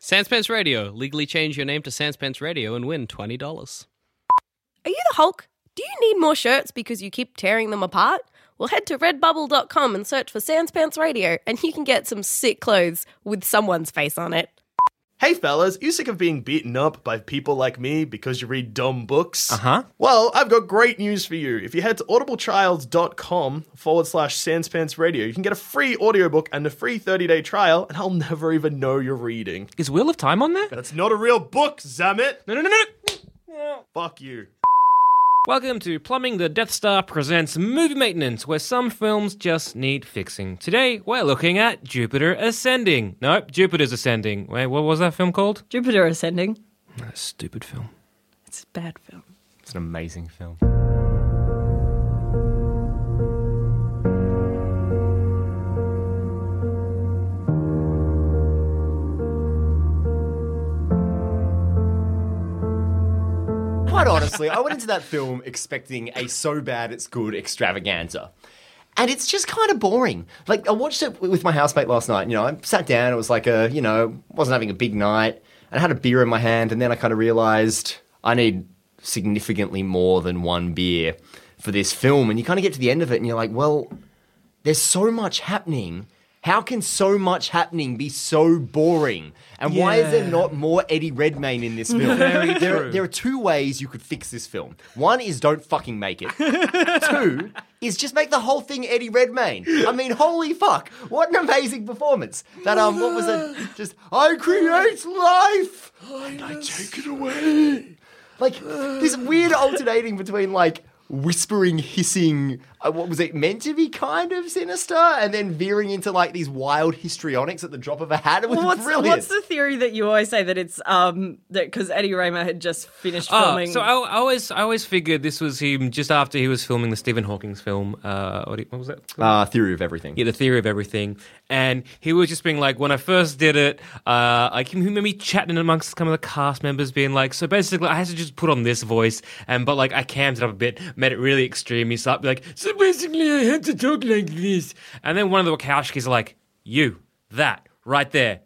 Sanspants Radio. Legally change your name to Sanspants Radio and win $20. Are you the Hulk? Do you need more shirts because you keep tearing them apart? Well, head to redbubble.com and search for Sanspants Radio, and you can get some sick clothes with someone's face on it. Hey fellas, you sick of being beaten up by people like me because you read dumb books? Uh huh. Well, I've got great news for you. If you head to audibletrials.com forward slash Sanspants Radio, you can get a free audiobook and a free 30 day trial, and I'll never even know you're reading. Is Wheel of Time on there? That's not a real book, Zammit! No, no, no, no. Fuck you. Welcome to Plumbing the Death Star presents Movie Maintenance, where some films just need fixing. Today, we're looking at Jupiter Ascending. Nope, Jupiter's Ascending. Wait, what was that film called? Jupiter Ascending. That stupid film. It's a bad film. It's an amazing film. Quite honestly, I went into that film expecting a so bad it's good extravaganza. And it's just kind of boring. Like, I watched it with my housemate last night. You know, I sat down, it was like a, you know, wasn't having a big night. And I had a beer in my hand, and then I kind of realized I need significantly more than one beer for this film. And you kind of get to the end of it, and you're like, well, there's so much happening. How can so much happening be so boring? And why is there not more Eddie Redmayne in this film? Very there, true. there are two ways you could fix this film. One is don't fucking make it. Two is just make the whole thing Eddie Redmayne. I mean, holy fuck! What an amazing performance! That um, what was it? Just I create life and I take it away. Like this weird alternating between like whispering, hissing. Uh, what was it meant to be? Kind of sinister, and then veering into like these wild histrionics at the drop of a hat. It was Well, what's, brilliant. what's the theory that you always say that it's um that because Eddie Redmayne had just finished filming? Oh, filming? so I, I always, I always figured this was him just after he was filming the Stephen Hawking's film. Uh, what, do you- what was that? uh, theory of everything? Yeah, the theory of everything, and he was just being like, when I first did it, uh, I can remember me chatting amongst some of the cast members, being like, so basically, I had to just put on this voice, and but like I camped it up a bit, made it really extreme. He started like, so basically, I had to talk like this, and then one of the Wachowskis are like, you, that, right there,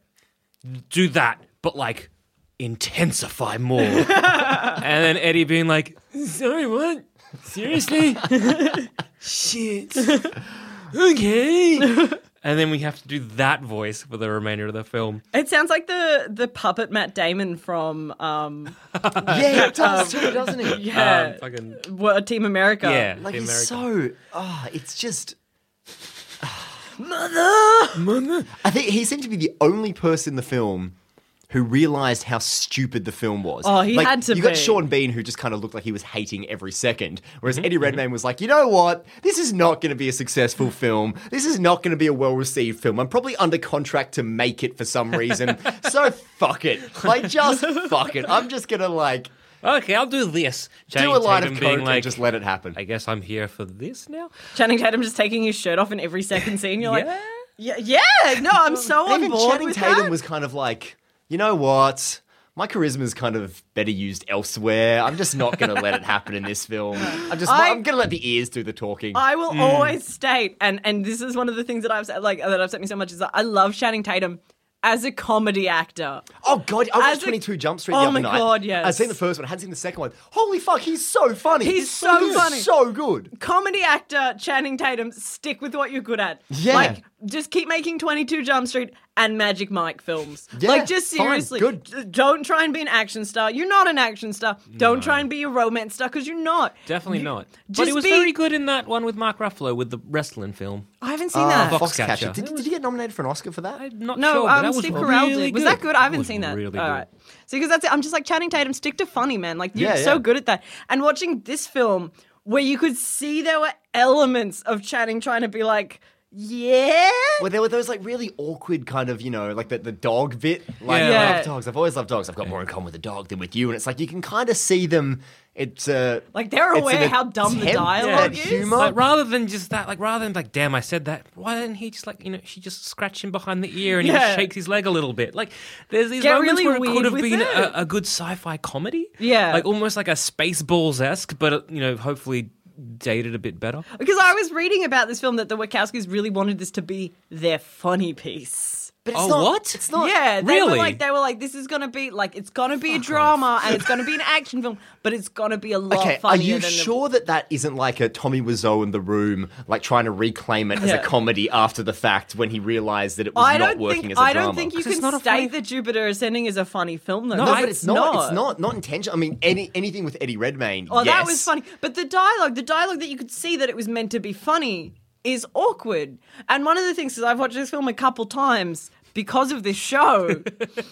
do that, but like intensify more, and then Eddie being like, sorry, what? Seriously? Shit. okay. And then we have to do that voice for the remainder of the film. it sounds like the the puppet Matt Damon from um yeah, it does too, doesn't it? yeah Um, fucking what, Team America. yeah, Like the it's American- so ah, it's just mother, mother. I think he seemed to be the only person in the film who realized how stupid the film was. Oh, he Like, had to You got. Sean Bean, who just kind of looked like he was hating every second, whereas mm-hmm, Eddie mm-hmm. Redmayne was like, you know what, this is not going to be a successful film. This is not going to be a well-received film. I'm probably under contract to make it for some reason, so fuck it. Like, just fuck it. I'm just gonna like Okay, I'll do this. do a line Tatum of being coke like, and just let it happen. I guess I'm here for this now. Channing Tatum just taking his shirt off in every second scene. You're Yeah. like, yeah, yeah. No, I'm so on Even board Channing with Tatum that. was kind of like, you know what? My charisma is kind of better used elsewhere. I'm just not going to let it happen in this film. I'm just, I- I'm going to let the ears do the talking. I will hmm. always state, and and this is one of the things that I've said, like that upset me so much is that I love Channing Tatum as a comedy actor. oh God, I As watched a- 22 Jump Street Oh the other my. God, yes. I'd seen the first one, I hadn't seen the second one. Holy fuck, he's so funny. He's so He's funny. so good. Comedy actor Channing Tatum, stick with what you're good at. Yeah. Like, just keep making 22 Jump Street and Magic Mike films. Yeah, like, just fine, seriously, good. don't try and be an action star. You're not an action star. Don't try and be a romance star because you're not. Definitely not. But just it was be- very good in that one with Mark Ruffalo with the wrestling film. I haven't seen Uh, that. Foxcatcher. Foxcatcher. Did, did you get nominated for an Oscar for that? I'm not No, sure, but um, that was Steve really Carell did. Was that good? I haven't was seen that. Really All good. right. So because that's it. I'm just like Channing Tatum. Stick to funny, man. Like you're Yeah, so yeah. good at that. And watching this film where you could see there were elements of Channing trying to be like, yeah. Well, there were those like really awkward kind of, you know, like the, the dog bit. Like, Yeah. I Yeah. love dogs. I've always loved dogs. I've got more in common with a dog than with you. And it's like you can kind of see them. It's uh, Like they're aware an how dumb the dialogue at is. humor. Like rather than just that, like rather than like, damn, I said that. Why didn't he just like, you know, she just scratched him behind the ear and he Yeah. just shakes his leg a little bit. Like, there's these Get moments really where it could have been a, a good sci-fi comedy. Yeah. like almost like a Spaceballs esque, but uh, you know, hopefully dated a bit better. Because I was reading about this film that the Wachowskis really wanted this to be their funny piece. But it's Oh, not, what? It's not. yeah, they were really? like they were like this is gonna be like it's gonna be a drama and it's gonna be an action film, but it's gonna be a lot Okay, are you than sure that that isn't like a Tommy Wiseau in the room, like trying to reclaim it as Yeah. a comedy after the fact when he realized that it was I not working think as a I drama? I don't think you it's can not a state funny- that Jupiter Ascending is a funny film though. No, No, I- but it's not. It's not not intentional. I mean, any anything with Eddie Redmayne. Oh, that was funny. But the dialogue, the dialogue that you could see that it was meant to be funny is awkward. And one of the things is I've watched this film a couple times because of this show.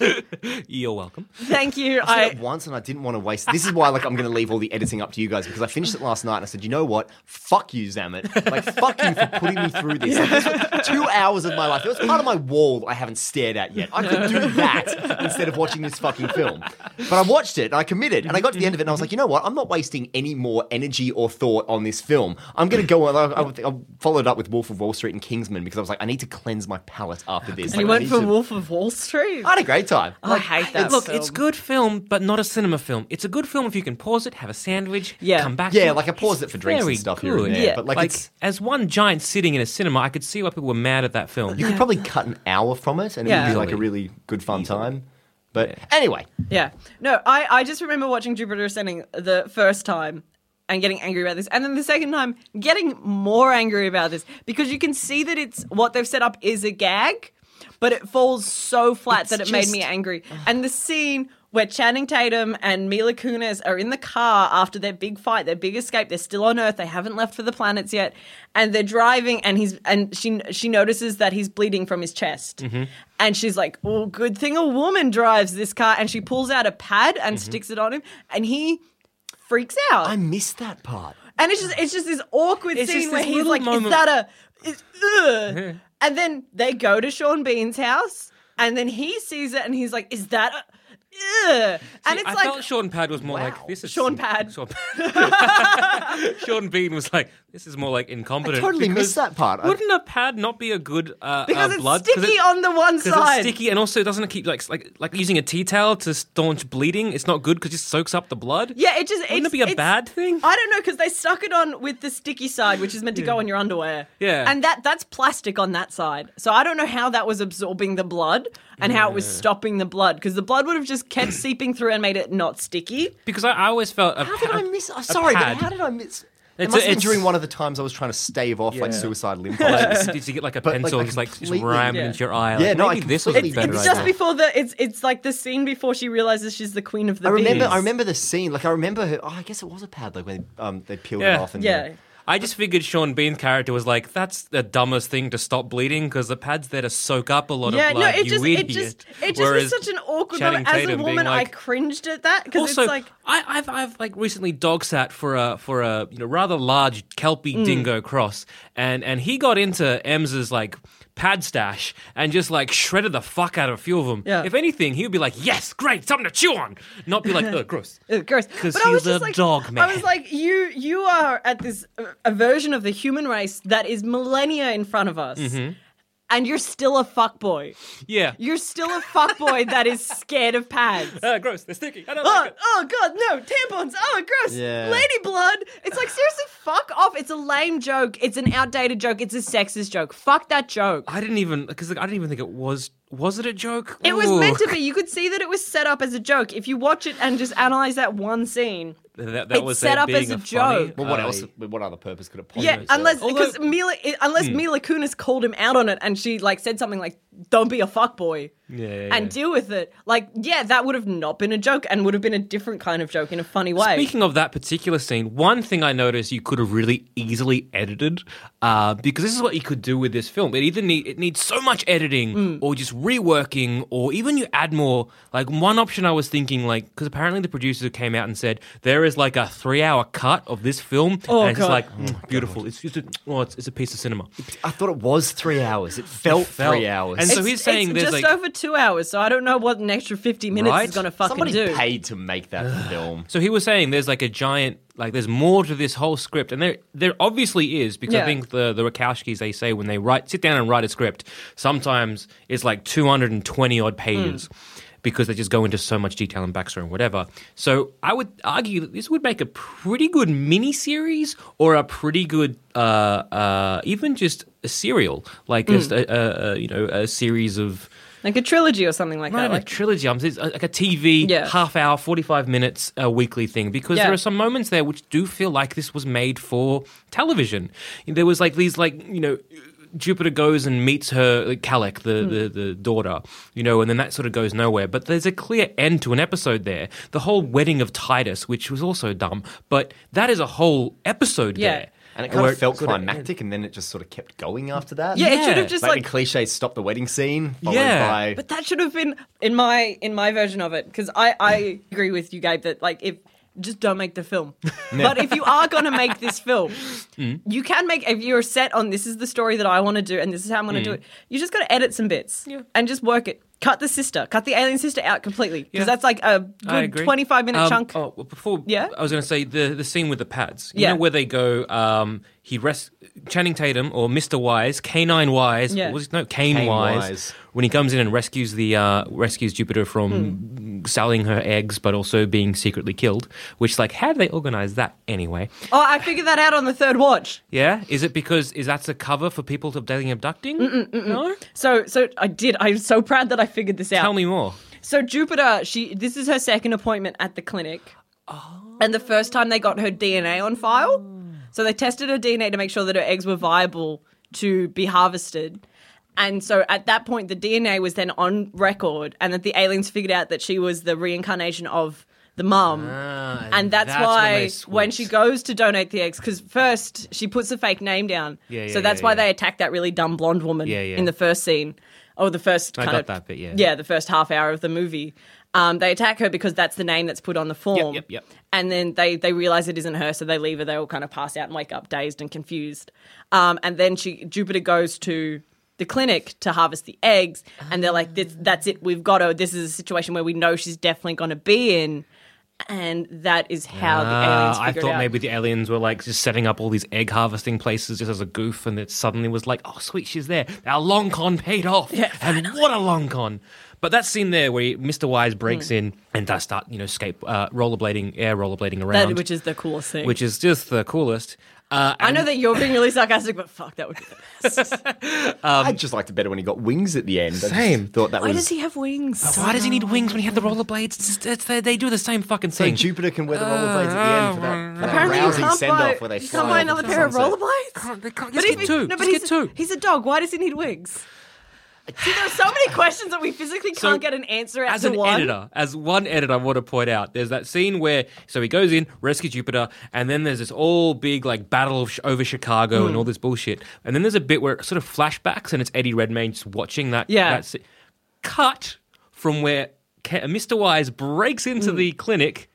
You're welcome. Thank you. I I said it once and I didn't want to waste. This is why, like, I'm going to leave all the editing up to you guys because I finished it last night and I said, you know what? Fuck you, Zammit. Like, fuck you for putting me through this. Like, this two hours of my life. It was part of my wall that I haven't stared at yet. I could do that instead of watching this fucking film. But I watched it and I committed and I got to the end of it and I was like, you know what? I'm not wasting any more energy or thought on this film. I'm going to go on. I, I, I followed up with Wolf of Wall Street and Kingsman because I was like, I need to cleanse my palate after this. and Like, I went need for to- Wolf of Wall Street. I had a great time. I hate that. Look, film. it's good film, but not a cinema film. It's a good film if you can pause it, have a sandwich, Yeah. come back. Yeah, to it. like I paused it for drinks and stuff here and there. Yeah. But like, Like, it's as one giant sitting in a cinema, I could see why people were mad at that film. you could probably cut an hour from it and it would be like a really good fun time. But anyway, Yeah. No, I, I just remember watching Jupiter Ascending the first time and getting angry about this. And then the second time, getting more angry about this because you can see that it's what they've set up is a gag, but it falls so flat It's that it made me angry. And the scene where Channing Tatum and Mila Kunis are in the car after their big fight, their big escape, they're still on Earth, they haven't left for the planets yet, and they're driving, and he's and she she notices that he's bleeding from his chest, mm-hmm. and she's like, "Oh, good thing a woman drives this car," and she pulls out a pad and mm-hmm. sticks it on him, and he freaks out, I missed that part. and it's just it's just this awkward It's scene where he's like, "Is that a?" Is, and then they go to Sean Bean's house, and then he sees it, and he's like, "Is that?" A, Ugh. and it's I like felt Sean Pad was more like this is Sean Pad. Sean, Sean Bean was like this is more like incompetent. I totally missed that part. Wouldn't a pad not be a good uh, because uh, it's blood? sticky on the one side. it's sticky, and also doesn't it keep like like like using a tea towel to staunch bleeding? It's not good because it soaks up the blood. Yeah, it just Wouldn't it's, it be a bad thing? I don't know because they stuck it on with the sticky side, which is meant to go on your underwear. Yeah. and that that's plastic on that side. So I don't know how that was absorbing the blood and how it was stopping the blood because the blood would have just kept seeping through and made it not sticky. Because I, I always felt a How did pa- I miss? a I'm sorry, but how did I miss? It It's- must have been it's- during one of the times I was trying to stave off like Yeah. suicide limb Like, did you get like a But, like, pencil I and just like just completely- ram Yeah. into your eye? Yeah, like, no, I maybe this was a completely better It's that. just idea. before the it's it's like the scene before she realizes she's the queen of the I remember. bees. I remember the scene. Like I remember. Her, oh, I guess it was a pad. Like when um, they peeled it Yeah. off. And Yeah. I just figured Sean Bean's character was like, that's the dumbest thing to stop bleeding because the pad's there to soak up a lot Yeah, of blood. no, it just idiot. it just it just Whereas was such an awkward moment. As a woman, like- I cringed at that because it's like I, I've I've like recently dog sat for a for a you know rather large kelpie Mm. dingo cross, and and he got into Ems's like pad stash and just like shredded the fuck out of a few of them. Yeah. If anything, he would be like, "Yes, great, something to chew on," not be like, "Ugh, gross." Ugh, gross. 'Cause But I was he's a like, dog man. I was like, you you are at this a version of the human race that is millennia in front of us, Mm-hmm. And you're still a fuckboy. Yeah. You're still a fuckboy that is scared of pads. Uh, gross. They're sticky. I don't Oh, like it. oh god, no tampons. Oh, gross. Yeah. Lady blood. It's like seriously, fuck off. It's a lame joke. It's an outdated joke. It's a sexist joke. Fuck that joke. I didn't even because like, I didn't even think it was. Was it a joke? It was Ooh. meant to be. You could see that it was set up as a joke. If you watch it and just analyze that one scene, That, that It's was set there up as being a joke. Well, what I- else? What other purpose could it Yeah, possibly? serve? unless Although- because Mila, unless hmm. Mila Kunis called him out on it, and she like said something like don't be a fuckboy Yeah, yeah, and yeah. deal with it. Like, yeah, that would have not been a joke and would have been a different kind of joke in a funny way. Speaking of that particular scene, one thing I noticed you could have really easily edited, uh, because this is what you could do with this film. It either need it needs so much editing, Mm. or just reworking, or even you add more. Like one option I was thinking, like because apparently the producers came out and said there is like a three-hour cut of this film, Oh, and it's God. like mm, beautiful. It's just a, oh, it's, it's a piece of cinema. I thought it was three hours. It felt, felt- three hours. And so he's saying it's there's just like over two hours, so I don't know what an extra 50 minutes Right? is going to fucking somebody do. paid to make that film. So he was saying there's like a giant, like there's more to this whole script, and there there obviously is because I Yeah. think the the Wachowskis they say when they write sit down and write a script, sometimes it's like 220 odd pages. Hmm. Because they just go into so much detail and backstory and whatever. So I would argue that this would make a pretty good mini series or a pretty good, uh, uh, even just a serial, like just a, a, a you know a series of Like a trilogy or something like not that. Like, a trilogy. I'm like a TV Yeah. half hour, forty five minutes a weekly thing because Yeah. there are some moments there which do feel like this was made for television. There was like these like you know. Jupiter goes and meets her like, the, Hmm. the the daughter, you know, and then that sort of goes nowhere. But there's a clear end to an episode there. The whole wedding of Titus, which was also dumb, but that is a whole episode Yeah. there. And it kind Where of felt sort of- climactic, and then it just sort of kept going after that. yeah, it should have just like, like. cliche stop the wedding scene, followed Yeah. by But that should have been in my in my version of it because I I agree with you, Gabe, that like if just don't make the film. but if you are going to make this film, Hmm. you can make if you're set on this is the story that I want to do and this is how I'm going to do Hmm. it. You just got to edit some bits and just work it. Cut the sister, cut the alien sister out completely because Yeah. that's like a good 25 minute Um, chunk. Oh, well, before Yeah? I was going to say the the scene with the pads. You Yeah. know where they go. Um, he res- Channing Tatum or Mr. Wise, Canine Wise. Yeah. What was his no Caine, Caine Wise. Wise. When he comes in and rescues the uh, rescues Jupiter from Hmm. selling her eggs, but also being secretly killed. Which like how do they organize that anyway? Oh, I figured that out on the third watch. Yeah, is it because is that a cover for people to dating abducting? No, So, so I did. I'm so proud that I figured this out. tell me more. So Jupiter, she this is her second appointment at the clinic. And the first time they got her DNA on file. So they tested her DNA to make sure that her eggs were viable to be harvested. And so at that point the DNA was then on record and that the aliens figured out that she was the reincarnation of the mum. Ah, and that's, when why they when she goes to donate the eggs, because first she puts a fake name down. Yeah, yeah, so that's yeah, why they attack that really dumb blonde woman Yeah, yeah. in the first scene. Or the first I kind got of that bit, yeah. Yeah, the first half hour of the movie. Um, they attack her because that's the name that's put on the form. yep, yep. And then they they realize it isn't her, so they leave her. They all kind of pass out and wake up dazed and confused. Um, and then she Jupiter goes to the clinic to harvest the eggs, and they're like, this, "That's it. We've got her. This is a situation where we know she's definitely going to be in." And that is how the aliens Ah, I figured thought maybe the aliens were like just setting up all these egg harvesting places just as a goof, and it suddenly was like, oh, sweet, she's there. Our long con paid off. Yeah, and what a long con. But that scene there where he- Mr. Wise breaks Hmm. in and does start, you know, skate, uh, rollerblading, air rollerblading That- around, which is the coolest thing. which is just the coolest. Uh, I know that you're being really sarcastic, but fuck, that would be the best. I just liked it better when he got wings at the end. I Same. thought that Why was does he have wings? Why does he need wings when he had the rollerblades? It's, just- it's, they, they do the same fucking so thing. Jupiter can wear the rollerblades at the end for that, for that Apparently, you rousing can't send buy, off where they you fly can't buy another pair of sunset. rollerblades. They can't- just if get he- two. No, but Just he's, get two. he's a dog. Why does he need wings? See, there are so many questions that we physically So, can't get an answer as an one. editor, as one editor, I want to point out, there's that scene where so he goes in, rescues Jupiter, and then there's this all big like battle of, over Chicago Hmm. and all this bullshit, and then there's a bit where it sort of flashbacks and it's Eddie Redmayne just watching that. Yeah. that cut from where Mr. Wise breaks into Hmm. the clinic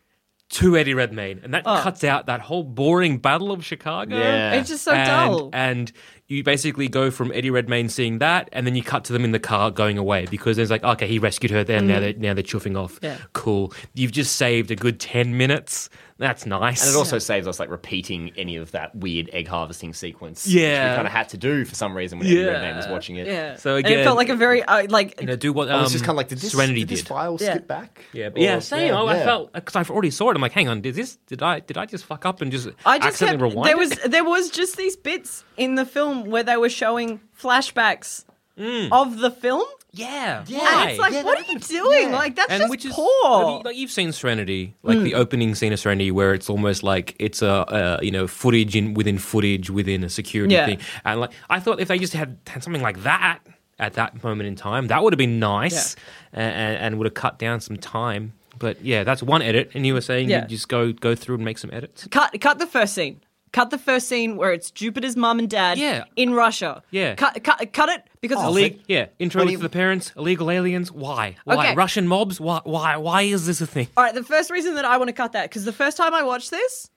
to Eddie Redmayne, and that Oh. cuts out that whole boring battle of Chicago. Yeah. It's just so and, dull. And you basically go from Eddie Redmayne seeing that, and then you cut to them in the car going away because there's like, okay, he rescued her. Then now they're now they're chuffing off. Mm. Yeah. Cool. You've just saved a good ten minutes. That's nice. And it also saves us like repeating any of that weird egg harvesting sequence. Yeah. Which we kind of had to do for some reason when Eddie Yeah. Redmayne was watching it. Yeah. So and again- it felt like a very uh, like you know do what I um, was just kind of like, did this, Serenity did this did. file Yeah. skip back? Yeah, but Or- yeah, same. I, I felt because I've already saw it. I'm like, hang on, did this? Did I? Did I just fuck up and just I just accidentally kept, rewind? there it? was there was just these bits in the film where they were showing flashbacks Mm. of the film. Yeah, And why? it's like, Yeah, what are you doing? Yeah. Like that's and just which is poor. Mm. I mean, like you've seen Serenity, like the opening scene of Serenity, where it's almost like it's a, uh you know footage in within footage within a security Yeah. thing, and like I thought if they just had, had something like that, at that moment in time. That would have been nice and, and would have cut down some time. But yeah, that's one edit. And you were saying Yeah. you just go go through and make some edits. Cut cut the first scene. Cut the first scene where it's Jupiter's mum and dad Yeah. in Russia. Yeah. Cut cut cut it because it's Illeg- yeah, intro when to he- the parents, illegal aliens. Why? Why Okay. Russian mobs? Why? Why? Why is this a thing? All right, the first reason that I want to cut that because the first time I watched this,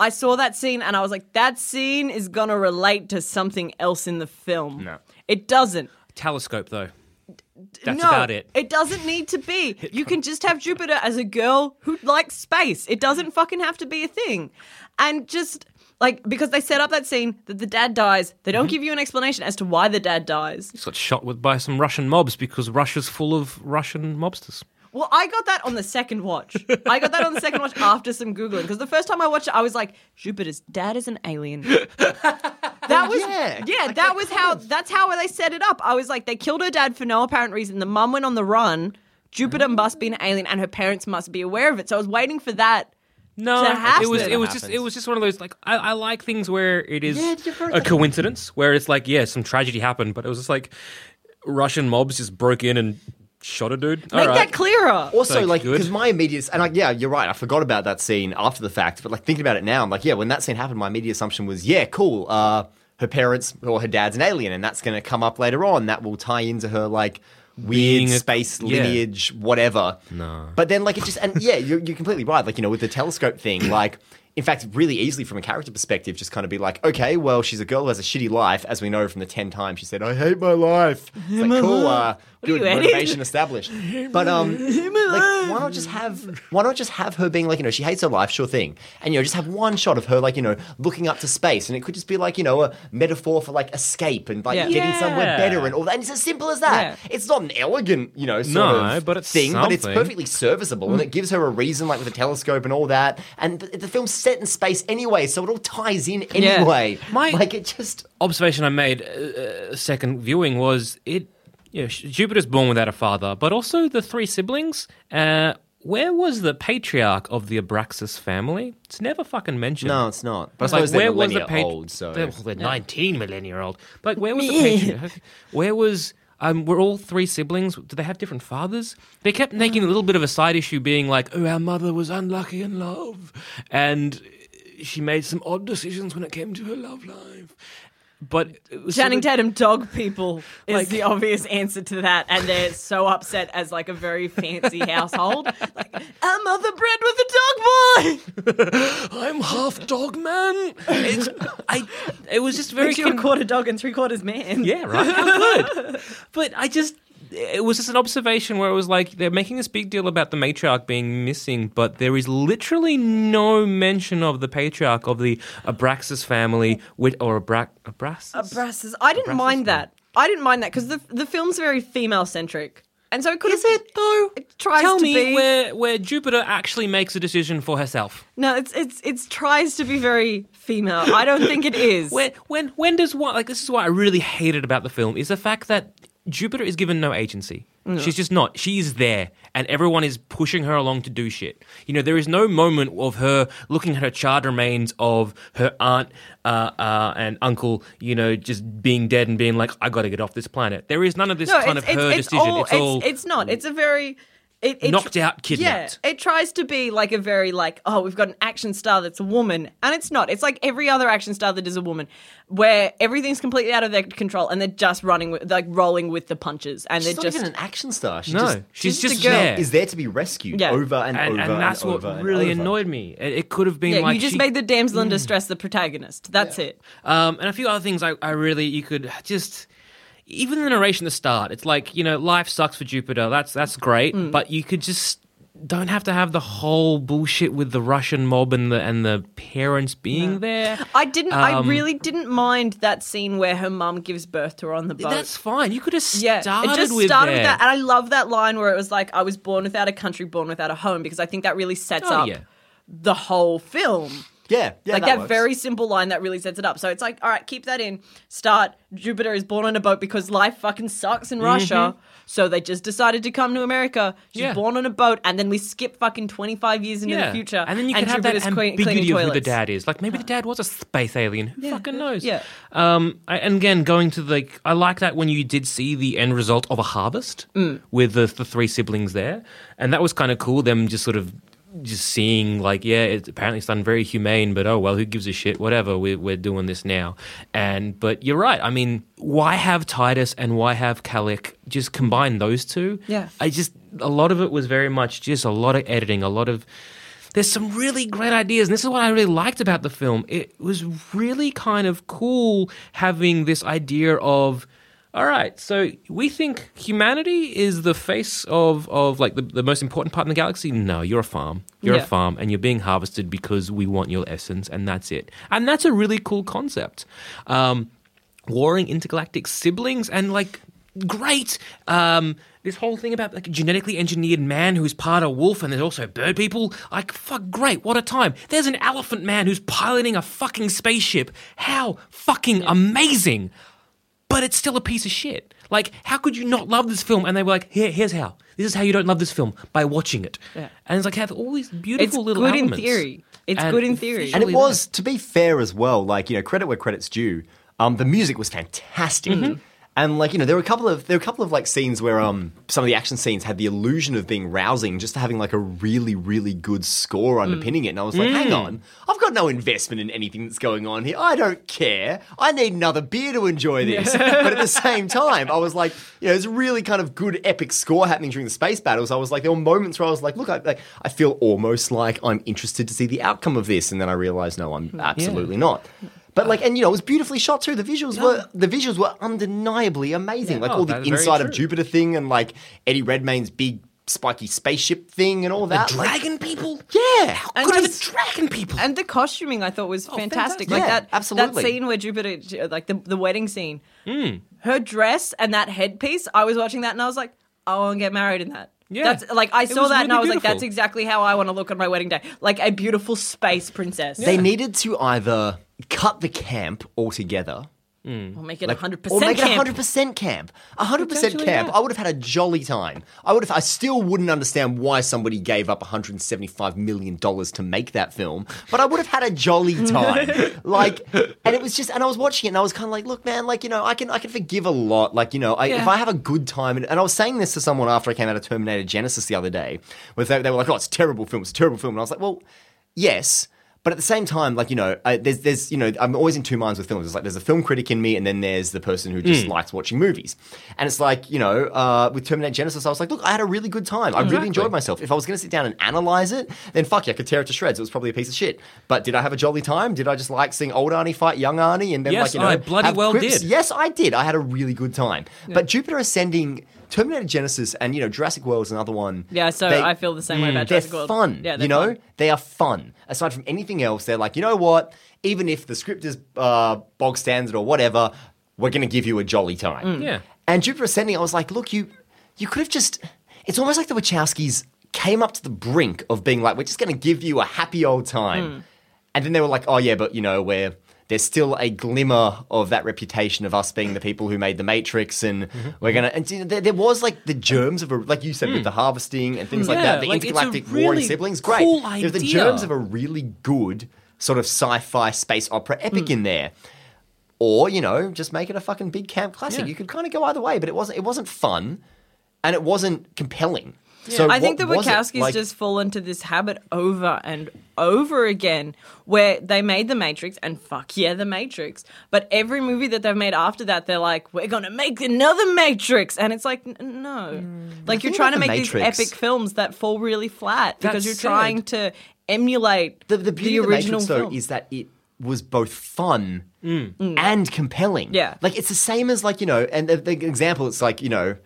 I saw that scene and I was like, that scene is gonna relate to something else in the film. No. it doesn't. Telescope though. That's no, about it. It doesn't need to be. You can just have Jupiter as a girl who likes space. It doesn't fucking have to be a thing. And just like because they set up that scene that the dad dies, they Mm-hmm. don't give you an explanation as to why the dad dies. Just got shot with by some Russian mobs because Russia's full of Russian mobsters. Well, I got that on the second watch. I got that on the second watch after some googling because the first time I watched it, I was like, Jupiter's dad is an alien. That was yeah. yeah, Like, that that was kind how that's how they set it up. I was like, they killed her dad for no apparent reason. The mum went on the run. Jupiter must be an alien, and her parents must be aware of it. So I was waiting for that. No, to happen. it was it was That just it was just one of those like I, I like things where it is Yeah, a coincidence where it's like yeah some tragedy happened but it was just like Russian mobs just broke in and shot a dude. Make right. that clearer. Also, like, good. because my immediate and like, yeah, you're right. I forgot about that scene after the fact, but like thinking about it now, I'm like, yeah, when that scene happened, my immediate assumption was, yeah, cool. Uh, her parents or her dad's an alien, and that's going to come up later on. That will tie into her like weird a- space yeah. lineage, whatever. No. but then like it just and yeah, you're, you're completely right. Like you know, with the telescope thing, like. In fact, really easily from a character perspective, just kind of be like, okay, well, she's a girl who has a shitty life, as we know from the ten times she said, "I hate my life." It's like, cool, uh, good you, motivation established. But um, like, why not just have why not just have her being like, you know, she hates her life, sure thing, and you know, just have one shot of her like, you know, looking up to space, and it could just be like, you know, a metaphor for like escape and like Yeah. getting somewhere better and all that. And it's as simple as that. Yeah. It's not an elegant, you know, sort No, of but it's thing, but it's perfectly serviceable, and it gives her a reason, like with a telescope and all that. And the, the film's set in space anyway, so it all ties in Yeah. anyway. My- like it just. observation I made uh, second viewing was it. Know, Jupiter's born without a father, but also the three siblings. Uh, where was the patriarch of the Abraxas family? It's never fucking mentioned. No, it's not. But I Like, suppose they're where was the millennia pat- old, so they're, well, they're 19 millennia old. But like, where was the patriarch? Where was um, were all three siblings? Do they have different fathers? They kept making a little bit of a side issue, being like, "Oh, our mother was unlucky in love, and she made some odd decisions when it came to her love life." But uh, it was sort Channing of- Tatum dog people is Like- the obvious answer to that, and they're so upset as like a very fancy household. Like, our mother bred with a dog boy. I'm half dog man. It's, I. It was just very. Makes you a con- quarter dog and three quarters man. Yeah, right. How good. But I just. It was just an observation where it was like they're making this big deal about the matriarch being missing, but there is literally no mention of the patriarch of the Abraxas family, with, or Abra- Abraxas. Abraxas. I didn't Abraxas, mind yeah. that. I didn't mind that because the the film's very female centric, and so it could Is it though? It tries Tell to me be. where where Jupiter actually makes a decision for herself. No, it's it's it's tries to be very female. I don't think it is. When when when does what like this is what I really hated about the film is the fact that Jupiter is given no agency. She's just not. She's there, and everyone is pushing her along to do shit. You know, there is no moment of her looking at her charred remains of her aunt uh, uh, and uncle. You know, just being dead and being like, "I got to get off this planet." There is none of this no, kind of her it's, it's decision. all, it's all it's not. It's a very it, it knocked out, kidnapped. Yeah, it tries to be like a very like oh we've got an action star that's a woman and it's not. It's like every other action star that is a woman, where everything's completely out of their control and they're just running with like rolling with the punches and She's they're not just even an action star. She no, just she's just a just girl. there. is there to be rescued Yeah. over and, and, over and that's what over really annoyed me. It, it could have been yeah. like you just she- made the damsel in distress the protagonist. That's it. Um, and a few other things I, I really you could just even the narration at the start. It's like you know life sucks for Jupiter. That's that's great, Mm. but you could just don't have to have the whole bullshit with the Russian mob and the and the parents being there. I didn't. I Um, really didn't mind that scene where her mum gives birth to her on the boat. That's fine. You could have started Yeah, it just with started with that. that, and I love that line where it was like, "I was born without a country, born without a home," because I think that really sets Oh, up yeah. the whole film. Yeah, yeah, like that that, works. very simple line that really sets it up. So it's like, all right, keep that in. Start. Jupiter is born on a boat because life fucking sucks in Russia. So they just decided to come to America. She's Yeah. born on a boat, and then we skip fucking twenty five years into the future, And then you can have that Jupiter's clean- ambiguity cleaning of who the dad is. Like maybe the dad was a space alien. Who fucking knows? yeah. Um, I, and again, going to like, I like that when you did see the end result of a harvest Mm. with the, the three siblings there, and that was kind of cool. Them just sort of just seeing like, yeah, it's apparently it's done very humane, but oh well, who gives a shit? Whatever, we're we're doing this now. And but you're right. I mean, why have Titus and why have Kalique? Just combine those two. Yeah. I just a lot of it was very much just a lot of editing, a lot of there's some really great ideas, and this is what I really liked about the film. It was really kind of cool having this idea of all right, so we think humanity is the face of, of like the, the most important part in the galaxy. No, you're a farm. You're Yeah. a farm, and you're being harvested because we want your essence, and that's it. And that's a really cool concept. Um, warring intergalactic siblings and like great um this whole thing about like a genetically engineered man who's part of wolf and there's also bird people like fuck great what a time there's an elephant man who's piloting a fucking spaceship how fucking amazing but it's still a piece of shit like how could you not love this film and they were like here here's how this is how you don't love this film by watching it Yeah. and it's like have all these It's beautiful little good in theory. It's And good in theory. And it was, to be fair as well, like, you know, credit where credit's due. Um, the music was fantastic. Mm-hmm. And like, you know, there were a couple of there were a couple of like scenes where um some of the action scenes had the illusion of being rousing, just having like a really, really good score underpinning it. And I was like, hang on, I've got no investment in anything that's going on here. I don't care. I need another beer to enjoy this. but at the same time, I was like, you know, there's a really kind of good epic score happening during the space battles. I was like, there were moments where I was like, look, I like I feel almost like I'm interested to see the outcome of this, and then I realized, no, I'm absolutely not. But like, and you know, it was beautifully shot too. The visuals were the visuals were undeniably amazing. Like Oh, all the inside of. Jupiter thing, and like Eddie Redmayne's big spiky spaceship thing, and all the that. like- dragon people yeah, how And good are the dragon people And the costuming I thought was fantastic. fantastic. Like Yeah, that absolutely. that scene where Jupiter like the, the wedding scene. Hmm. Her dress and that headpiece, I was watching that and I was like, I want to get married in that. Yeah. That's like I saw was that and I was like, that's exactly how I want to look on my wedding day. Like a beautiful space princess. They needed to either cut the camp altogether. Hmm. Or make it Like, 100% or make camp. it 100% camp. 100% Potentially, camp. yeah. I would have had a jolly time. I would have. I still wouldn't understand why somebody gave up 175 million dollars to make that film, but I would have had a jolly time. like, and it was just, and I was watching it, and I was kind of like, look, man, like you know, I can, I can forgive a lot. Like you know, I, if I have a good time, and, and I was saying this to someone after I came out of Terminator Genisys the other day, where they, they were like, oh, it's a terrible film, it's a terrible film, and I was like, well, yes. But at the same time, like you know, I, there's there's you know, I'm always in two minds with films. It's like there's a film critic in me, and then there's the person who just likes watching movies. And it's like you know, uh, with Terminator Genisys, I was like, look, I had a really good time. I really enjoyed myself. If I was going to sit down and analyze it, then fuck yeah, I could tear it to shreds. It was probably a piece of shit. But did I have a jolly time? Did I just like seeing old Arnie fight young Arnie, and then Yes, like you know, I bloody well quips? did. Yes, I did. I had a really good time. But Jupiter Ascending. Terminator Genisys and you know Jurassic World is another one. Yeah, so They- I feel the same way about mm, they're Jurassic World. fun. Yeah, they're you know, fun. they are fun. Aside from anything else, they're like, you know what? Even if the script is uh, bog standard or whatever, we're going to give you a jolly time. Mm. Yeah. And Jupiter Ascending, I was like, look, you you could have just. It's almost like the Wachowskis came up to the brink of being like, we're just going to give you a happy old time, mm. and then they were like, oh yeah, but you know, we're. There's still a glimmer of that reputation of us being the people who made the Matrix, and we're gonna. And there, there was like the germs of a, like you said, with the harvesting and things like that. The like, intergalactic really siblings, great. cool There's the germs of a really good sort of sci-fi space opera epic in there. Or, you know, just make it a fucking big camp classic. Yeah. You could kind of go either way, but it wasn't it wasn't fun and it wasn't compelling. So I think the what was it? Wachowskis Like- just fall into this habit over and over again where they made The Matrix and fuck yeah, The Matrix. But every movie that they've made after that, they're like, we're going to make another Matrix. And it's like, n- no. Mm. Like you're trying to make The these epic films that fall really flat because you're said- trying to emulate the, the beauty of the original Matrix, though, film. is that it was both fun mm. and compelling. Yeah. Like, it's the same as, like, you know, and the, the example, it's like, you know,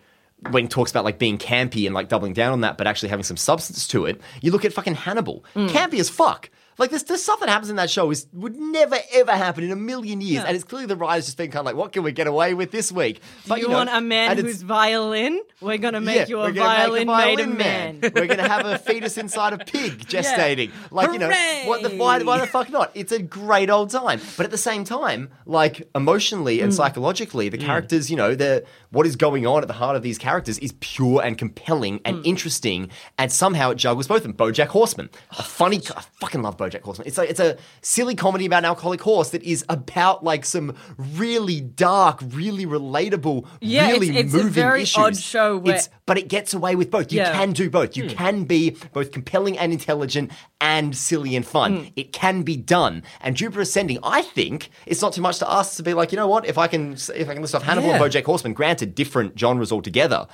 when he talks about like being campy and like doubling down on that, but actually having some substance to it, you look at fucking Hannibal. Mm. Campy as fuck. Like this, the stuff that happens in that show is would never ever happen in a million years, and it's clearly the writers just been kind of like, what can we get away with this week? Do you, know, want a man and it's- who's violin? We're gonna make yeah, you we're a gonna make violin, made a man. we're gonna have a fetus inside a pig gestating. Like you know, what the why, why the fuck not? It's a great old time. But at the same time, like emotionally Mm. and psychologically, the characters, you know, the what is going on at the heart of these characters is pure and compelling and Mm. interesting, and somehow it juggles both of them. BoJack Horseman, a funny, I fucking love BoJack Horseman. It's like it's a silly comedy about an alcoholic horse that is about like some really dark, really relatable, Yeah, really it's- it's a moving very issues. odd show where- It's but it gets away with both. You Yeah. can do both. You hmm. can be both compelling and intelligent and silly and fun. Hmm. It can be done. And Jupiter Ascending, I think, it's not too much to ask to be like, you know what? If I can, if I can list off Hannibal Yeah. and BoJack Horseman, granted, different genres altogether.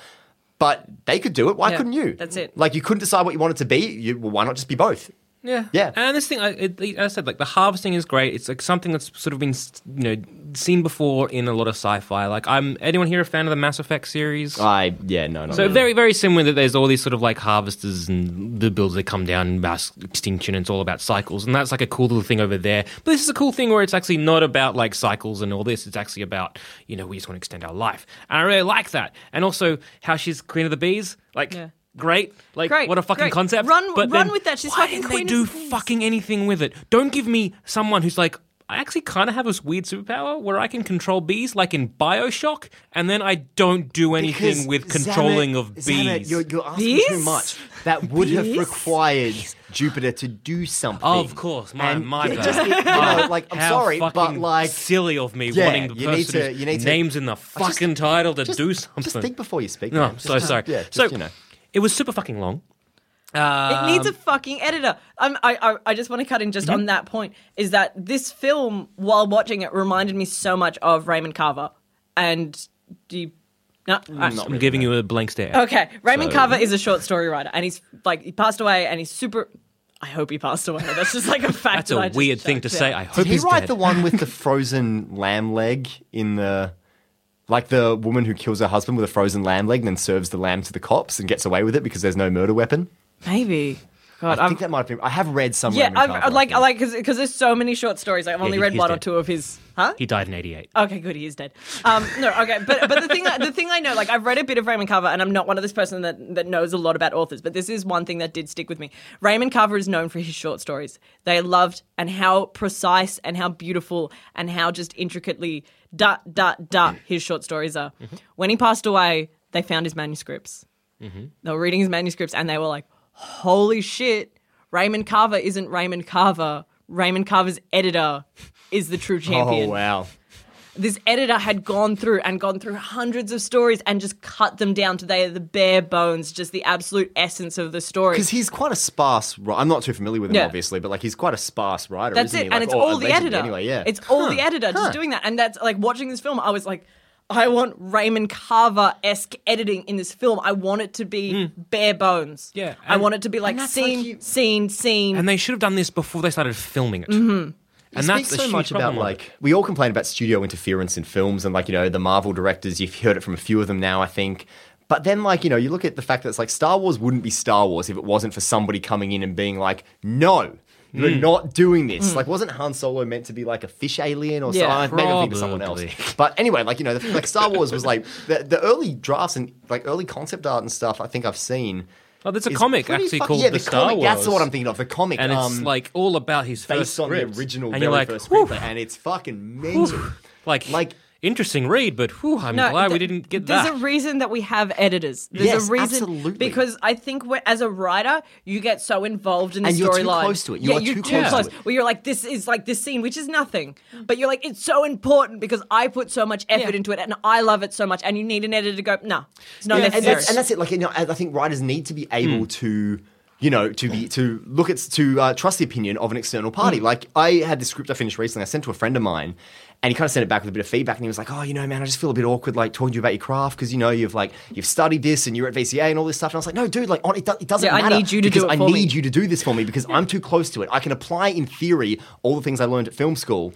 But they could do it. Why Yeah, couldn't you? that's it. Like you couldn't decide what you wanted to be. You, well, why not just be both? Yeah, Yeah. And this thing, I, it, as I said, like the harvesting is great. It's like something that's sort of been, you know, seen before in a lot of sci-fi. Like, I'm anyone here a fan of the Mass Effect series? I yeah no no. So no. very, very similar that there's all these sort of like harvesters and the builds that come down in mass extinction and it's all about cycles. And that's like a cool little thing over there. But this is a cool thing where it's actually not about like cycles and all this. It's actually about, you know, we just want to extend our life. And I really like that. And also how she's queen of the bees. Like, Yeah. Great. Like, Great, what a fucking great. concept. Run- but run then with that. She's why fucking didn't queen they of do the bees. fucking anything with it? Don't give me someone who's like, I actually kind of have this weird superpower where I can control bees, like in Bioshock, and then I don't do anything Because, with Zammit- controlling of bees. Zammit, you're, you're asking Bees? too much. That would have Bees? required Jupiter to do something. Of course, my And my it bad. just- you know, ah, like, I'm How sorry, but, fucking like- silly of me Yeah, wanting the you person need to- whose you need to- names in the fucking title to just, do something. Just think before you speak. no, man. I'm Just- so sorry. Yeah, just, so you know. It was super fucking long. It needs a fucking editor. Um, I, I, I just want to cut in just on that point. Is that this film, while watching it, reminded me so much of Raymond Carver. And do you. No, uh, I'm giving you a blank stare. Okay, Raymond So- Carver is a short story writer, and he's like he passed away, and he's super. I hope he passed away. That's just like a fact. That's that I a just weird thing to chucked say. I hope he Did he he's write dead. the one with the frozen lamb leg in the. Like the woman who kills her husband with a frozen lamb leg and then serves the lamb to the cops and gets away with it because there's no murder weapon? Maybe. God, I I'm, think that might have been. I have read some. yeah, I've, Carver, I like. I like, because there's so many short stories. I've only he- read he's one or dead. two of his. Huh? He died in '88. Okay, good. He is dead. Um, no, okay, but but the thing the thing I know, like I've read a bit of Raymond Carver, and I'm not one of this person that that knows a lot about authors, but this is one thing that did stick with me. Raymond Carver is known for his short stories. They loved and how precise and how beautiful and how just intricately dot dot dot his short stories are. When he passed away, they found his manuscripts. They were reading his manuscripts, and they were like, "Holy shit!" Raymond Carver isn't Raymond Carver. Raymond Carver's editor is the true oh, champion Oh wow! this editor had gone through and gone through hundreds of stories and just cut them down to they are the bare bones, just the absolute essence of the story. Because he's quite a sparse. I'm not too familiar with him, Yeah. obviously, but like he's quite a sparse writer. That's isn't it, he? and Like, it's or all the allegedly editor. Anyway, yeah, it's all the editor just doing that, and that's like watching this film. I was like, I want Raymond Carver esque editing in this film. I want it to be bare bones. Yeah, I and- want it to be like that's like scene, you- scene, scene. And they should have done this before they started filming it. Mm-hmm. And that's speaks a so huge much about problem with like we all complain about studio interference in films and like you know the Marvel directors. You've heard it from a few of them now, I think. But then like you know you look at the fact that it's like Star Wars wouldn't be Star Wars if it wasn't for somebody coming in and being like, no. You're Hmm. not doing this. Like, wasn't Han Solo meant to be like a fish alien or Yeah, something? Maybe of someone else. But anyway, like you know, the, like Star Wars was like the, the early drafts and like early concept art and stuff. I think I've seen. Oh, there's a comic actually fuck- called yeah, The the Star comic, That's what I'm thinking of. The comic, and it's um, like all about his first based on the original and very you're like, first screenplay, and it's fucking mental. like, Like- interesting read, but whew, I'm glad we didn't get there's that. There's a reason that we have editors. There's Yes, a reason absolutely. because I think we're, as a writer, you get so involved in the And you're too storyline. close to it. You yeah, you're too too close to close. it. Where you're like, this is like this scene, which is nothing, but you're like, it's so important because I put so much effort Yeah. into it and I love it so much, and you need an editor to go, no, it's not Yeah, and necessary. that's, and that's it. Like you know, I I think writers need to be Hmm. able to, you know, to be to look at to uh, trust the opinion of an external party. Hmm. Like I had this script I finished recently. I sent to a friend of mine, and he kind of sent it back with a bit of feedback. And he was like, "Oh, you know, man, I just feel a bit awkward like talking to you about your craft because you know you've like you've studied this and you're at VCA and all this stuff." And I was like, "No, dude, like on, it, do- it doesn't Yeah, I matter. need you to because do it I for me." need you to do this for me because I'm too close to it. I can apply in theory all the things I learned at film school,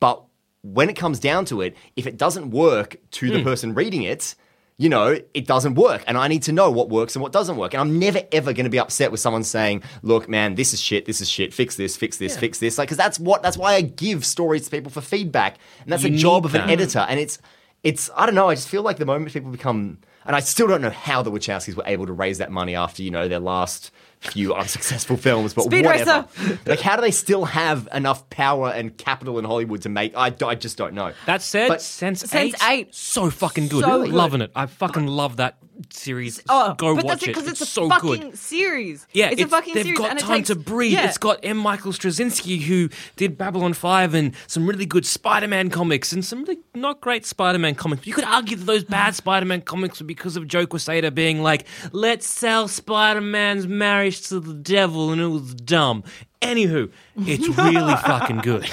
but when it comes down to it, if it doesn't work to Hmm. the person reading it." You know, it doesn't work. And I need to know what works and what doesn't work. And I'm never, ever going to be upset with someone saying, look, man, this is shit, this is shit, fix this, fix this, fix this. Like, because that's what, that's why I give stories to people for feedback. And that's You a job of an that. editor. And it's, it's, I don't know, I just feel like the moment people become, and I still don't know how the Wachowskis were able to raise that money after, you know, their last few unsuccessful films, but Speed whatever. Racer. like, how do they still have enough power and capital in Hollywood to make, I, I just don't know. That said, But- Sense, Sense 8, eight. so fucking good. So good. Loving it. I fucking love that series. Oh, Go but watch that's it it. because it's, a so fucking good. series. Yeah, it's, a fucking series. they've got and it time takes, to breathe. Yeah. It's got M. Michael Straczynski, who did Babylon 5 and some really good Spider Man comics and some really not great Spider Man comics. You could argue that those bad Spider Man comics were because of Joe Quesada being like, let's sell Spider Man's marriage to the devil, and it was dumb. Anywho, it's really fucking good.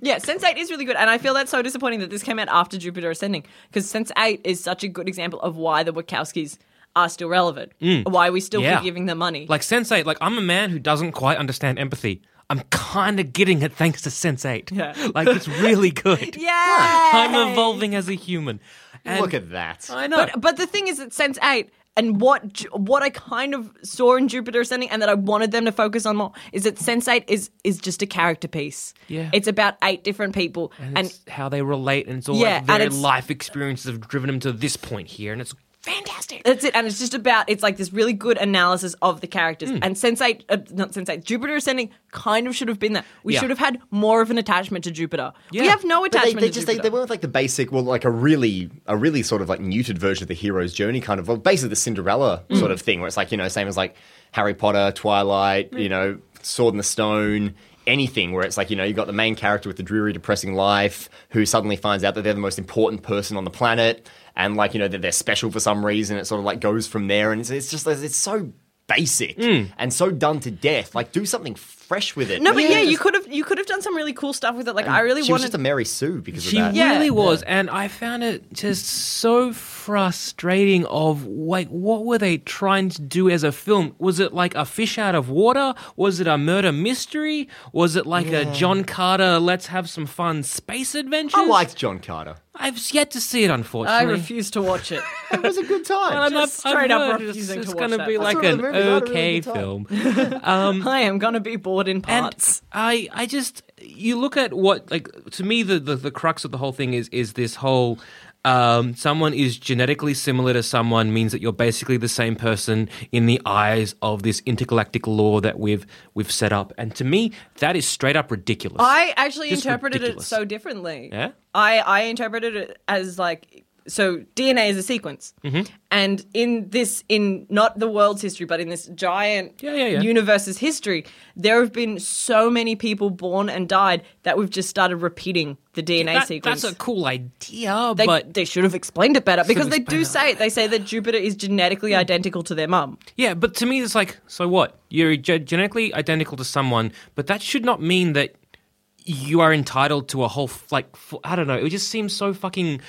Yeah, Sense 8 is really good. And I feel that's so disappointing that this came out after Jupiter Ascending because Sense 8 is such a good example of why the Wachowskis are still relevant, why we still Mm. Yeah. keep giving them money. Like Sense8, like I'm a man who doesn't quite understand empathy. I'm kind of getting it thanks to Sense8. Yeah. Like it's really good. yeah. I'm evolving as a human. And Look at that. I know. But, but the thing is that Sense 8 and what what I kind of saw in Jupiter Ascending and that I wanted them to focus on more is that Sense 8 is is just a character piece. Yeah. It's about eight different people and, and, it's how they relate, and it's all Yeah, like their life experiences have driven them to this point here, and it's fantastic. That's it, and it's just about it's like this really good analysis of the characters. Hmm. And Sense8, uh, not Sense8, Jupiter Ascending kind of should have been that. We Yeah. should have had more of an attachment to Jupiter. We have no But they, attachment they to just they, Jupiter. they went with like the basic well like a really a really sort of like muted version of the hero's journey kind of well basically the Cinderella Mm. sort of thing where it's like you know same as like Harry Potter Twilight you know Sword in the Stone anything where it's like you know you've got the main character with the dreary depressing life who suddenly finds out that they're the most important person on the planet and like you know that they're special for some reason it sort of like goes from there and it's, it's just it's so basic Mm. and so done to death like do something fresh with it no, but yeah, you just- could have you could have done some really cool stuff with it. Like I really she was wanted. just a Mary Sue because She of that Yeah. really was, and I found it just so frustrating. Of like, what were they trying to do as a film? Was it like a fish out of water? Was it a murder mystery? Was it like a John Carter? Let's have some fun space adventure. I liked John Carter. I've yet to see it, unfortunately. I unfortunately. refuse to watch it. It was a good time. And I'm Just I've straight up heard it's- refusing it's to going watch to be that. like That's an what the movie- that okay a really good film. Um, I am gonna be bored in And parts. I, I just you look at what like to me the, the the crux of the whole thing is is this whole um, someone is genetically similar to someone means that you're basically the same person in the eyes of this intergalactic law that we've we've set up, and to me that is straight up ridiculous. I actually Just interpreted ridiculous. it so differently. Yeah? I I interpreted it as like so DNA is a sequence, Mm-hmm. and in this in not the world's history, but in this giant Yeah, yeah, yeah. universe's history, there have been so many people born and died that we've just started repeating the DNA That- sequence. that's a cool idea, they, but they should have explained it better because they do say it. They say that Jupiter is genetically identical to their mum. Yeah, but to me, it's like, so what? You're ge- genetically identical to someone, but that should not mean that you are entitled to a whole f- like f- I don't know. It just seems so fucking.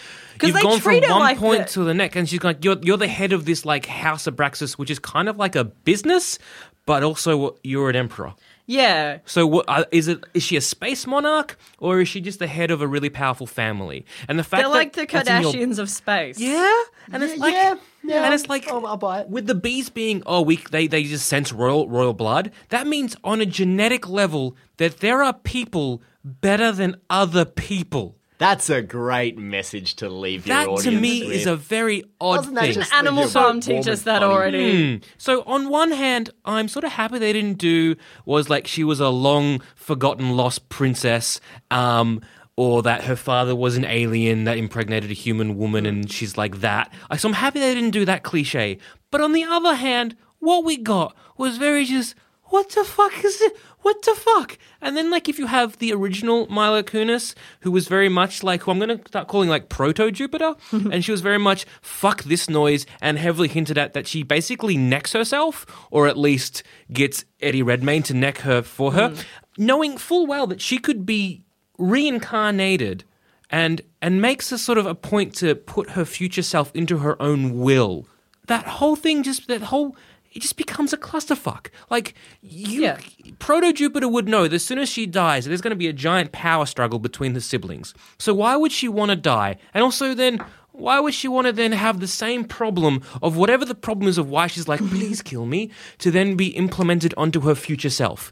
You've gone from one like point the- to the next, and she's like, "You're you're the head of this like House of Braxis, which is kind of like a business, but also you're an emperor." Yeah. So what uh, is it? Is she a space monarch, or is she just the head of a really powerful family? And the fact They're that like the that's in your- Kardashians of space. yeah, and it's like, yeah, yeah. and it's like, I'll- I'll buy it. With the bees being, oh, we they they just sense royal royal blood. That means on a genetic level that there are people better than other people. That's a great message to leave your audience. That to me with. is a very odd Doesn't that thing. just Animal leave you Farm warm teach us that funny? already. So on one hand, I'm sort of happy they didn't do was like she was a long forgotten lost princess, um, or that her father was an alien that impregnated a human woman and she's like that. So I'm happy they didn't do that cliche. But on the other hand, what we got was very just what the fuck is it? What the fuck? And then, like, if you have the original Mila Kunis, who was very much like, who I'm going to start calling like Proto Jupiter, and she was very much fuck this noise, and heavily hinted at that she basically necks herself, or at least gets Eddie Redmayne to neck her for her, mm. knowing full well that she could be reincarnated and and makes a sort of a point to put her future self into her own will. That whole thing just that whole it just becomes a clusterfuck. Like you Yeah. Proto Jupiter would know that as soon as she dies, there's going to be a giant power struggle between the siblings. So why would she want to die? And also then why would she want to then have the same problem of whatever the problem is of why she's like, please kill me, to then be implemented onto her future self?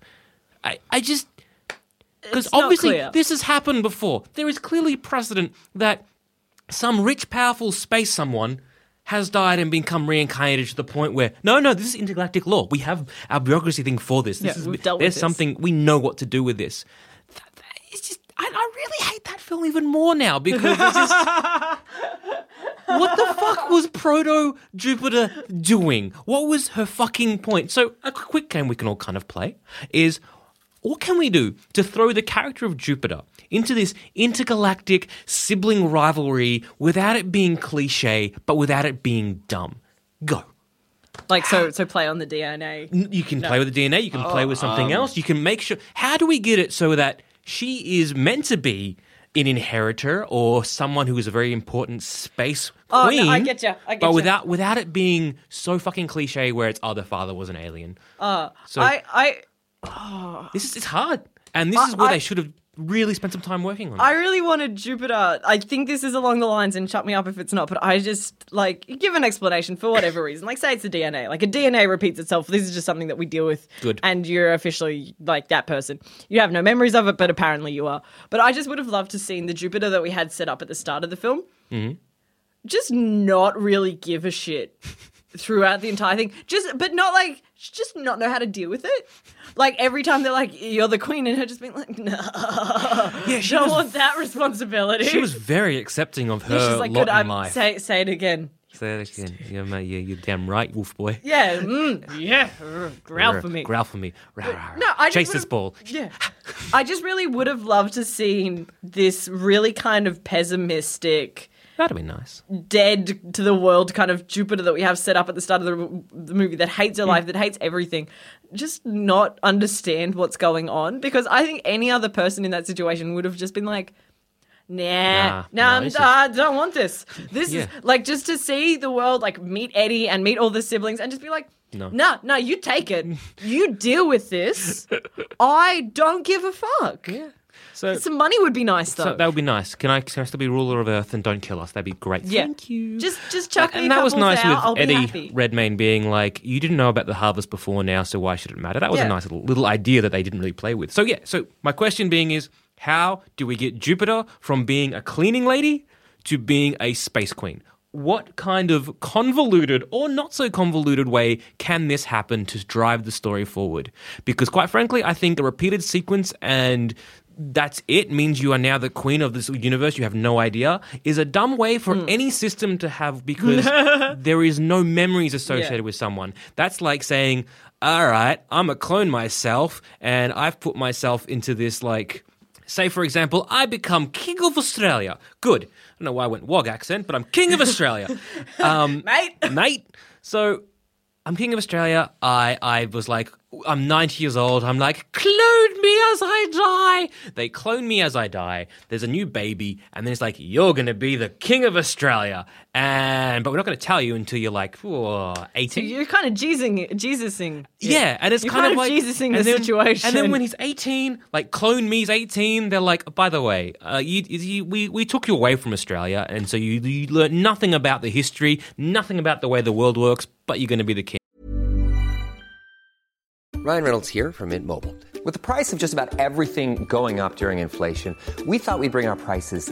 I, I just. Because obviously this has happened before. There is clearly precedent that some rich, powerful space someone has died and become reincarnated to the point where no, no, this is intergalactic law. We have our bureaucracy thing for this. this Yeah, is, we've dealt with there's this. something we know what to do with this. That- that- it's just I, I really hate that film even more now because just what the fuck was Proto Jupiter doing? What was her fucking point? So, a quick game we can all kind of play is what can we do to throw the character of Jupiter into this intergalactic sibling rivalry without it being cliche, but without it being dumb? Go. Like so, so play on the DNA. You can play with the DNA, you can play with um, something else, you can make sure. How do we get it so that she is meant to be an inheritor or someone who is a very important space Oh, queen? no, I get ya, I get but ya. without without it being so fucking cliche where it's oh the father was an alien. Uh, so I, I, this is it's hard, and this is what I- they should have really spent some time working on. I really wanted Jupiter. I think this is along the lines, and shut me up if it's not. But I just like give an explanation for whatever reason. Like say it's the DNA. Like a DNA repeats itself. This is just something that we deal with. Good. And you're officially like that person. You have no memories of it, but apparently you are. But I just would have loved to seen the Jupiter that we had set up at the start of the film. Mm-hmm. Just not really give a shit throughout the entire thing. Just, but not like just not know how to deal with it. Like every time they're like, "You're the queen," and her just being like, "No, yeah, she don't was, want that responsibility." she was very accepting of her Yeah, she's like, lot "Good, in I'm life. say say it again." Say that again. Yeah, mate, yeah, you're damn right, wolf boy. Yeah, mm, yeah, growl for me. Growl for me. Rah, rah, rah. No, I just chase this ball. Yeah, I just really would have loved to seen this really kind of pessimistic. That'd be nice. dead to the world kind of Jupiter that we have set up at the start of the, the movie that hates her mm. life, that hates everything, just not understand what's going on. Because I think any other person in that situation would have just been like, nah, Nah, nah, nah, I'm- this is- I don't want this. This Yeah. is like just to see the world, like meet Eddie and meet all the siblings and just be like, No. nah, nah, you take it. you deal with this. I don't give a fuck. So, Some money would be nice though. so that would be nice. Can I, can I still be ruler of Earth and don't kill us? That'd be great. yeah. Thank you. Just, just chuck me a and that was nice thou, with Eddie. Redmayne being like, "You didn't know about the harvest before now, so why should it matter?" That was Yeah. a nice little, little idea that they didn't really play with. So yeah, so my question being is, how do we get Jupiter from being a cleaning lady to being a space queen? What kind of convoluted or not so convoluted way can this happen to drive the story forward? Because quite frankly, I think a repeated sequence and that's it means you are now the queen of this universe you have no idea is a dumb way for Hmm. any system to have because there is no memories associated Yeah. with someone that's like saying all right i'm a clone myself and i've put myself into this like say for example i become king of australia good i don't know why i went wog accent but i'm king of australia um, Mate. mate so I'm King of Australia. I, I was like, I'm 90 years old. I'm like, clone me as I die. They clone me as I die. There's a new baby, and then it's like, you're going to be the King of Australia. And but we're not going to tell you until you're like oh, 18. You're kind of Jesusing, Jesusing. yeah, and it's You're kind, kind of of like Jesusing the then- situation. And then when he's 18, like clone me's 18, they're like, by the way, uh, you, you, we we took you away from Australia, and so you you learn nothing about the history, nothing about the way the world works, but you're going to be the king. Ryan Reynolds here from Mint Mobile. With the price of just about everything going up during inflation, we thought we'd bring our prices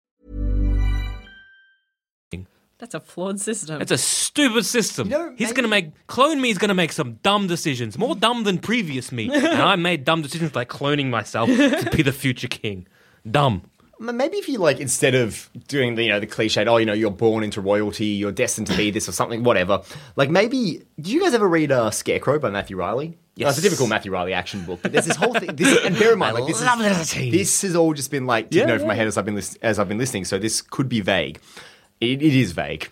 That's a flawed system. It's a stupid system. he's going to make clone me. Is going to make some dumb decisions, more dumb than previous me. and I made dumb decisions like cloning myself to be the future king. Dumb. Maybe if you like instead of doing the you know the cliched, oh you know you're born into royalty, you're destined to be this or something, whatever. Like maybe, did you guys ever read uh, Scarecrow by Matthew Reilly? Yes. it's a typical Matthew Reilly action book. But there's this whole thing. This, and bear in mind, like this is, this has all just been like taken Yeah, over my head as I've been lis- as I've been listening. So this could be vague. It, it is vague.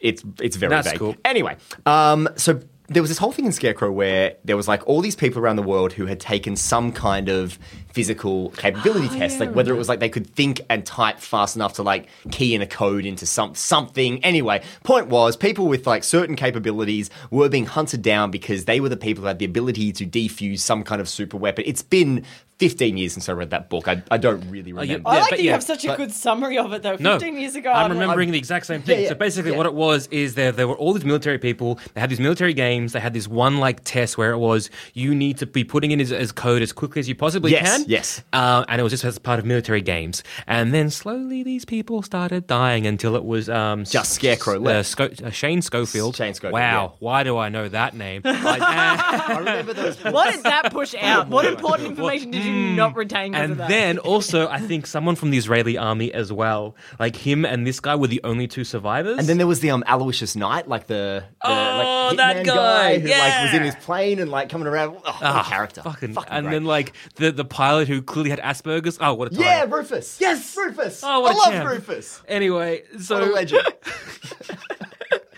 It's it's very That's vague. cool. Anyway, um, so there was this whole thing in Scarecrow where there was like all these people around the world who had taken some kind of physical capability Oh, test, like whether it was like they could think and type fast enough to like key in a code into some something. Anyway, point was people with like certain capabilities were being hunted down because they were the people who had the ability to defuse some kind of super weapon. It's been 15 years since I read that book. I, I don't really Oh, you- remember. I Yeah, like but that you yeah, have such a but- good summary of it, though. No, 15 years ago, I'm like- remembering the exact same thing. Yeah, yeah, so basically, yeah. what it was is there there were all these military people. They had these military games. They had this one like test where it was you need to be putting in as, as code as quickly as you possibly Yes, can. yes. Uh, and it was just as part of military games. And then slowly these people started dying until it was um, Just Scarecrow uh, left. Sco- uh, Shane Schofield. Shane Schofield, Wow, yeah. why do I know that name? Like, uh, I remember those. What did that push out? What important information did you not retain Mm. and of that? then also, I think someone from the Israeli army as well. Like him and this guy were the only two survivors. And then there was the um Aloysius Knight, like the, the Oh, like, that hitman guy, who like was in his plane and like coming around. Oh, what a Ah, character, Fucking, Fucking and great. then like the the pilot who clearly had Asperger's. Oh, what a time. yeah, Rufus. Yes, Rufus. Oh, what I a love champ. Rufus. Anyway, so What a legend.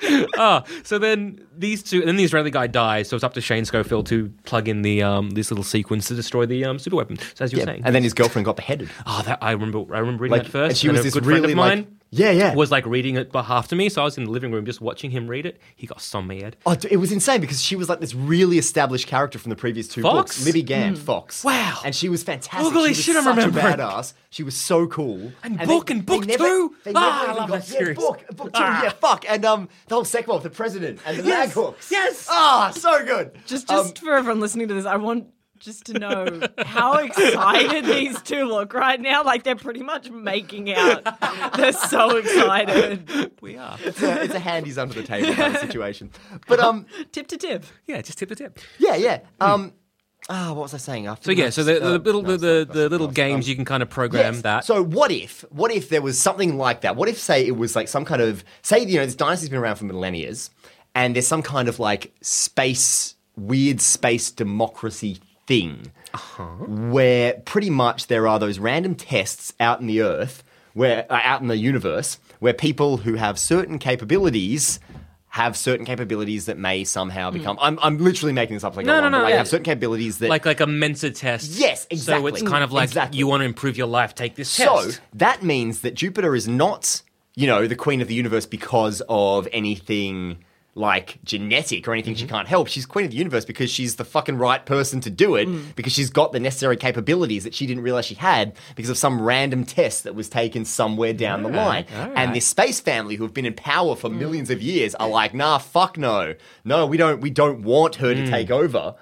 ah, so then these two, and then the Israeli guy dies. So it's up to Shane Schofield to plug in the um this little sequence to destroy the um super weapon. So as you were Yeah, saying, and then his girlfriend got beheaded. oh, that I remember. I remember reading Like, that first. and she was this really like, mine. Yeah, yeah. was like reading it behalf to me. So I was in the living room just watching him read it. He got so mad. Oh, it was insane because she was like this really established character from the previous two Fox? books, Libby Gant, Fox. Wow. and she was fantastic. Holy she was shit, I'm such a badass. She was so cool. And they- book and they book never- two? they Ah, never I love got- that yeah, series. book, book two, Ah. yeah, fuck, and um, the whole second one, the president and the Yes, Maghooks. yes. ah, so good. just Um, just for everyone listening to this, I want just to know how excited these two look right now. Like they're pretty much making out. They're so excited. We are. it's, a, it's a handies under the table kind of situation. But um, Tip to tip. Yeah, just tip to tip. yeah, yeah. Um, ah, what was I saying? After So yeah, so the, the little the, the, the little games you. you can kind of program Yes. that. So what if what if there was something like that? What if say it was like some kind of say you know this dynasty's been around for millennia and there's some kind of like space weird space democracy thing Uh-huh. where pretty much there are those random tests out in the earth where uh, out in the universe where people who have certain capabilities have certain capabilities that may somehow become. I'm, I'm literally making this up like Hmm. No, I no, go along, but, no, like yeah. have certain capabilities that like like a Mensa test. Yes, exactly. So it's kind of like Exactly. you want to improve your life, take this So test. So that means that Jupiter is not, you know, the queen of the universe because of anything like genetic or anything Mm-hmm. she can't help. She's queen of the universe because she's the fucking right person to do it Mm. because she's got the necessary capabilities that she didn't realize she had because of some random test that was taken somewhere down the line. And this space family who have been in power for millions of years are like, nah, fuck no. No, we don't we don't want her Mm. to take over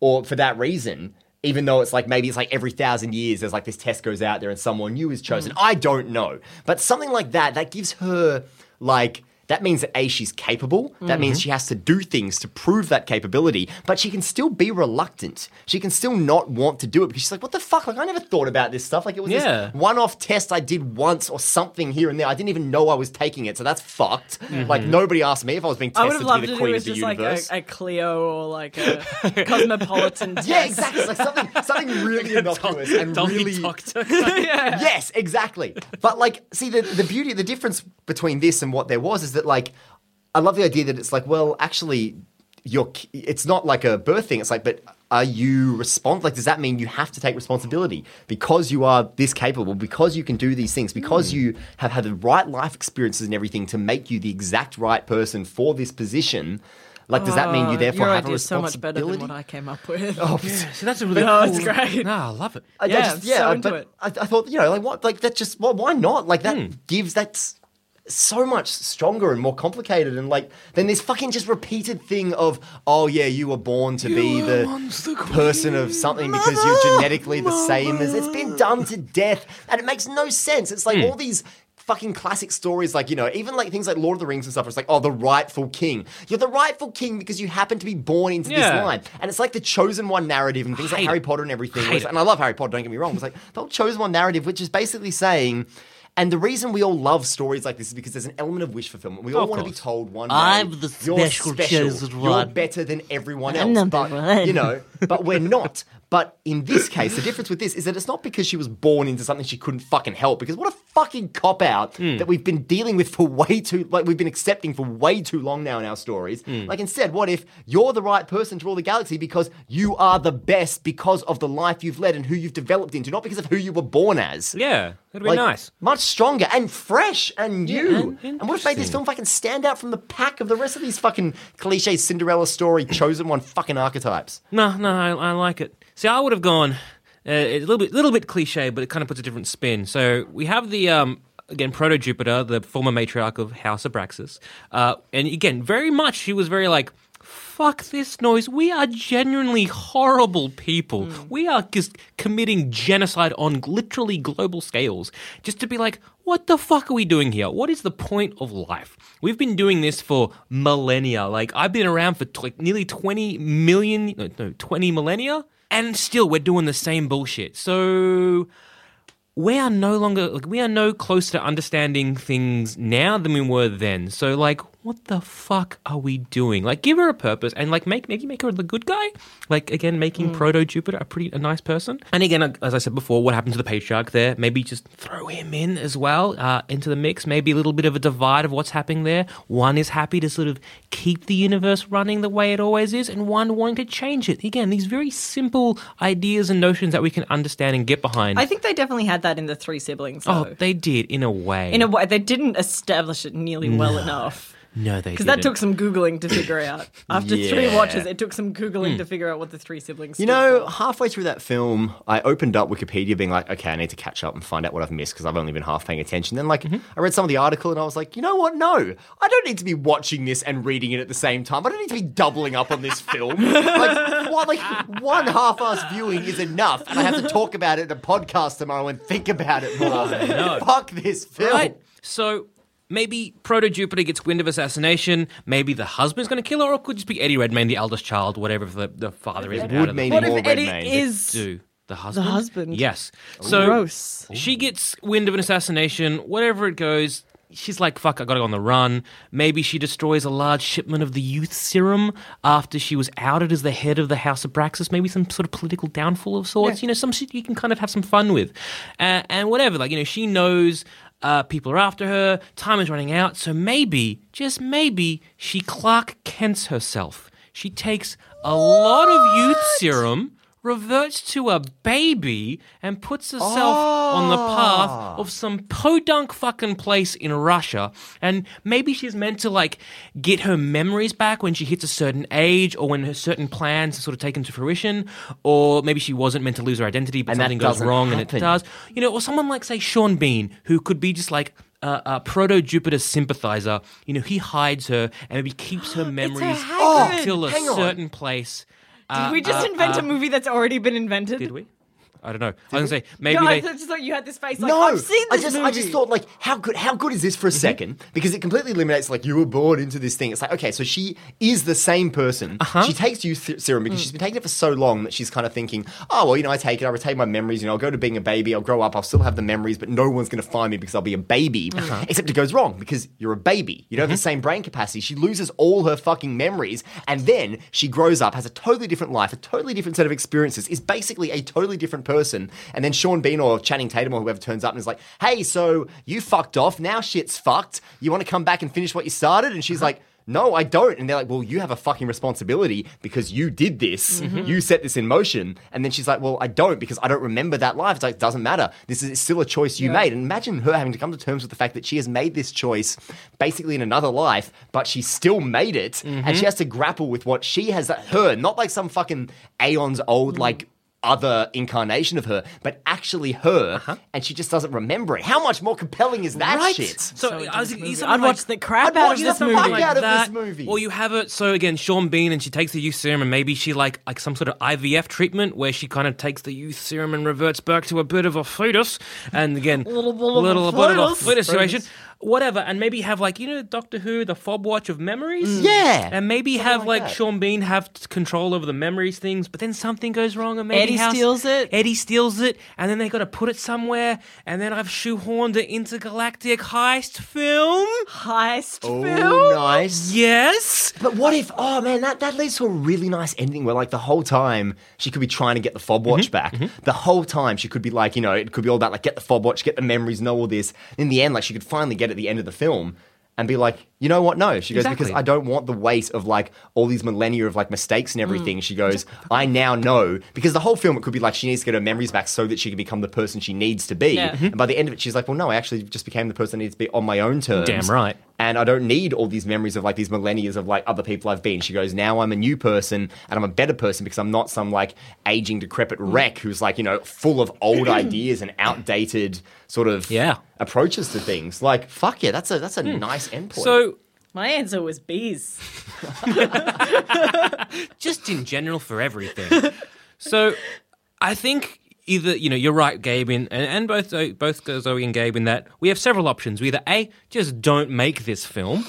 or for that reason even though it's like maybe it's like every thousand years there's like this test goes out there and someone new is chosen i don't know but something like that that gives her like that means that A, she's capable. That means mm-hmm. she has to do things to prove that capability, but she can still be reluctant. She can still not want to do it because she's like, what the fuck? Like, I never thought about this stuff. Like, it was Yeah. this one off test I did once or something here and there. I didn't even know I was taking it, so that's fucked. Mm-hmm. Like, nobody asked me if I was being tested to be the queen it of the just like universe. a, a Cleo or like a cosmopolitan test. Yeah, exactly. Like something something really innocuous and Dolly really Doctor. Yes, exactly. But like, see the the beauty, the difference between this and what there was is that like, I love the idea that it's like, well, actually, you're. It's not like a birth thing. It's like, but are you respond? Like, does that mean you have to take responsibility because you are this capable, because you can do these things, because hmm. you have had the right life experiences and everything to make you the exact right person for this position? Like, does that mean you oh, therefore Your have a idea's so much better responsibility? than what I came up with. Oh, See, that's a really No, cool. it's great. No, I love it. I, I Yeah, just, yeah, so I- into but it. I, I thought, you know, like what, like that just, well, why not? Like that hmm. gives that's so much stronger and more complicated, and like then this fucking just repeated thing of, oh yeah, you were born to be the person of something because you're genetically the same as it's been done to death, and it makes no sense. It's like hmm. all these. Fucking classic stories, like, you know, even like things like Lord of the Rings and stuff, it's like, oh, the rightful king. You're the rightful king because you happen to be born into Yeah. this line. And it's like the chosen one narrative and things like Harry. Potter and everything. And I love Harry Potter, don't get me wrong. It's like the whole chosen one narrative, which is basically saying, and the reason we all love stories like this is because there's an element of wish fulfillment. We all want to be told one day, I'm the you're special chosen You're better than everyone else. but, one. You know, but we're not. But in this case, the difference with this is that it's not because she was born into something she couldn't fucking help. Because what a fucking cop out Hmm. that we've been dealing with for way too, like we've been accepting for way too long now in our stories. Hmm. Like instead, what if you're the right person to rule the galaxy because you are the best because of the life you've led and who you've developed into, not because of who you were born as. Yeah, that'd be Like, nice. Much stronger and fresh and new. and and what if made this film fucking stand out from the pack of the rest of these fucking cliche Cinderella story chosen one fucking archetypes? No, no, I, I like it. See, I would have gone uh, a little bit, little bit cliche, but it kind of puts a different spin. So we have the um, again Proto Jupiter, the former matriarch of House Abraxas, uh, and again, very much she was very like. Fuck this noise. We are genuinely horrible people. We are just committing genocide on literally global scales. Just to be like, what the fuck are we doing here? What is the point of life? We've been doing this for millennia. Like, I've been around for t- like nearly 20 million, no, no, 20 millennia, and still we're doing the same bullshit. So, we are no longer like we are no closer to understanding things now than we were then. So like what the fuck are we doing? Like give her a purpose and like make maybe make her the good guy. Like again making Proto Jupiter a pretty a nice person. And again as I said before what happened to the patriarch there? Maybe just throw him in as well uh, into the mix. Maybe a little bit of a divide of what's happening there. One is happy to sort of keep the universe running the way it always is and one wanting to change it. Again these very simple ideas and notions that we can understand and get behind. I think they definitely had that in the three siblings. Oh, they did in a way. in a way, they didn't establish it nearly well enough. No, they Because that took some googling to figure out. After three watches, it took some googling to hmm. figure out what the three siblings. You know, for. halfway through that film, I opened up Wikipedia being like, okay, I need to catch up and find out what I've missed because I've only been half paying attention. Then, like, mm-hmm. I read some of the article and I was like, you know what? No, I don't need to be watching this and reading it at the same time. I don't need to be doubling up on this film. like, what, like, one half ass viewing is enough. And I have to talk about it in a podcast tomorrow and think about it more. Oh, Fuck this film. Right. So maybe Proto Jupiter gets wind of assassination. Maybe the husband's going to kill her, or it could just be Eddie Redmayne, the eldest child, whatever the, the father is. It out would of the mean what more if Eddie Redmayne. is? do. The husband? The husband. Yes. So Gross. she gets wind of an assassination, whatever it goes. She's like, fuck, I gotta go on the run. Maybe she destroys a large shipment of the youth serum after she was outed as the head of the House of Braxis. Maybe some sort of political downfall of sorts. You know, some shit you can kind of have some fun with. Uh, and whatever, like, you know, she knows uh, people are after her, time is running out, so maybe, just maybe, she Clark Kent's herself. She takes a lot of youth serum, reverts to a baby, and puts herself on the path ah. of some podunk fucking place in Russia. And maybe she's meant to like get her memories back when she hits a certain age or when her certain plans are sort of taken to fruition. Or maybe she wasn't meant to lose her identity, but And something goes wrong and it does. You know, or someone like, say, Sean Bean, who could be just like a, a proto Jupiter sympathizer. You know, he hides her and maybe keeps her memories Hagrid. until a hang on. certain place. Did uh, we just uh, invent a uh, movie that's already been invented? Did we? I don't know. I was gonna say maybe no, I just thought you had this face like no, I've seen I just, movie. I just thought like, how good, how good is this for a mm-hmm. second? Because it completely eliminates like you were born into this thing. It's like, okay, so she is the same person. Uh-huh. She takes youth th- serum because mm. she's been taking it for so long that she's kind of thinking, oh well, you know, I take it, I retain my memories. You know, I'll go to being a baby, I'll grow up, I'll still have the memories, but no one's going to find me because I'll be a baby. Uh-huh. Except it goes wrong because you're a baby. You don't have the mm-hmm. same brain capacity. She loses all her fucking memories, and then she grows up, has a totally different life, a totally different set of experiences, is basically a totally different person. And then Sean Bean or Channing Tatum or whoever turns up and is like, hey, so you fucked off, now shit's fucked. You want to come back and finish what you started? And she's like, no, I don't. And they're like, well, you have a fucking responsibility because you did this. Mm-hmm. You set this in motion. And then she's like, well, I don't because I don't remember that life. It's like, it doesn't matter. This is still a choice you made. And imagine her having to come to terms with the fact that she has made this choice basically in another life, but she still made it. Mm-hmm. And she has to grapple with what she has, her, not like some fucking aeons old, Mm. like, other incarnation of her, but actually her, uh-huh. and she just doesn't remember it. How much more compelling is that Right. shit? So, I was thinking, I'd like- watch the crap I'd out of this fuck movie. out of that, this movie. Or you have it so again, Sean Bean and she takes the youth serum and maybe she like like some sort of IVF treatment where she kind of takes the youth serum and reverts back to a bit of a fetus and again Little bit of a little bit of a fetus. fetus situation. Whatever, and maybe have like you know Doctor Who, the fob watch of memories. Mm. Yeah. and maybe have like like, that. Sean Bean have t- control over the memories things, but then something goes wrong and maybe Eddie House- steals it. Eddie steals it, and then they got to put it somewhere, and then I've shoehorned an intergalactic heist film. Heist film? Oh, film. nice. Yes. But what if? Oh man, that, that leads to a really nice ending where, like, the whole time she could be trying to get the fob watch mm-hmm. back. Mm-hmm. The whole time she could be like, you know, it could be all about like get the fob watch, get the memories, know all this. In the end, like, she could finally get at the end of the film and be like, you know what? No, she goes because I don't want the weight of like all these millennia of like mistakes and everything. She goes, I now know because the whole film it could be like she needs to get her memories back so that she can become the person she needs to be. Yeah. And by the end of it, she's like, well, no, I actually just became the person I need to be on my own terms. Damn right. And I don't need all these memories of like these millennia of like other people I've been. She goes, now I'm a new person and I'm a better person because I'm not some like aging, decrepit Mm. wreck who's like, you know, full of old ideas and outdated sort of Yeah. approaches to things. Like, fuck yeah, that's a that's a nice endpoint. So My answer was bees. just in general for everything. so I think either you know you're right, Gabe, in, and, and both uh, both Zoe and Gabe in that we have several options. We either a just don't make this film.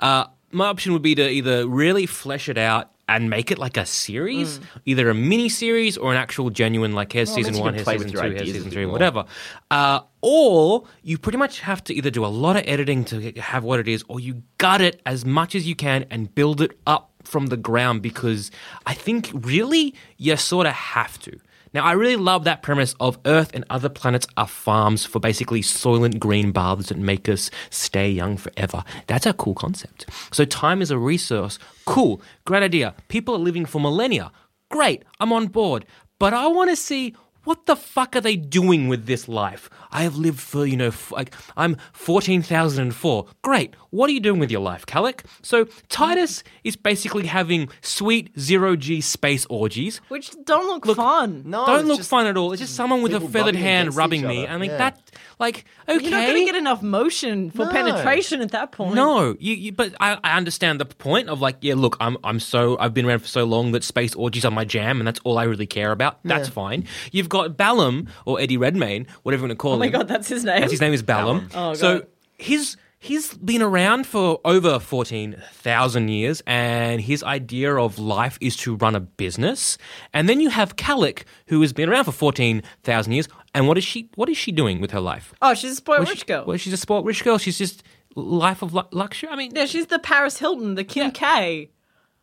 Uh, my option would be to either really flesh it out. And make it like a series, either a mini series or an actual genuine, like here's Well, season one, here's season two, here's season three, whatever. Uh, or you pretty much have to either do a lot of editing to have what it is, or you gut it as much as you can and build it up from the ground because I think really you sort of have to. Now, I really love that premise of Earth and other planets are farms for basically soylent green baths that make us stay young forever. That's a cool concept. So, time is a resource. Cool. Great idea. People are living for millennia. Great. I'm on board. But I want to see what the fuck are they doing with this life? I have lived for, you know, f- like, I'm 14,004. Great. What are you doing with your life, Kalique? So, Titus is basically having sweet zero G space orgies. Which don't look, fun. no, Don't look just fun at all. It's just someone with a people feathered rubbing hand against rubbing each me. other. I mean, Yeah. that, like, okay. You're not going to get enough motion for No. penetration at that point. No, you, you, but I, I understand the point of like, yeah, look, I'm I'm so I've been around for so long that space orgies are my jam, and that's all I really care about. That's fine. You've got Balem or Eddie Redmayne, whatever you want to call him. Oh my him. god, that's his name. That's his name is Balem. Oh, god. so his he's been around for over fourteen thousand years, and his idea of life is to run a business. And then you have Kalique, who has been around for fourteen thousand years, and what is she? What is she doing with her life? Oh, she's a spoiled Well, rich she- girl. Well, she's a sport rich girl. She's just life of lu- luxury. I mean, yeah, she's the Paris Hilton, the Kim K.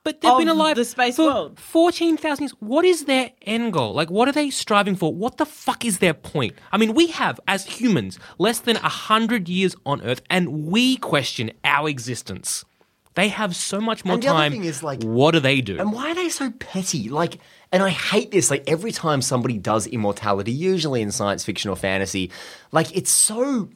but they've been alive the space for world. 14,000 years. What is their end goal? Like, what are they striving for? What the fuck is their point? I mean, we have, as humans, less than 100 years on Earth, and we question our existence. They have so much more And the other time. thing is, like- what do they do? And why are they so petty? Like, and I hate this. Like, every time somebody does immortality, usually in science fiction or fantasy, like it's so.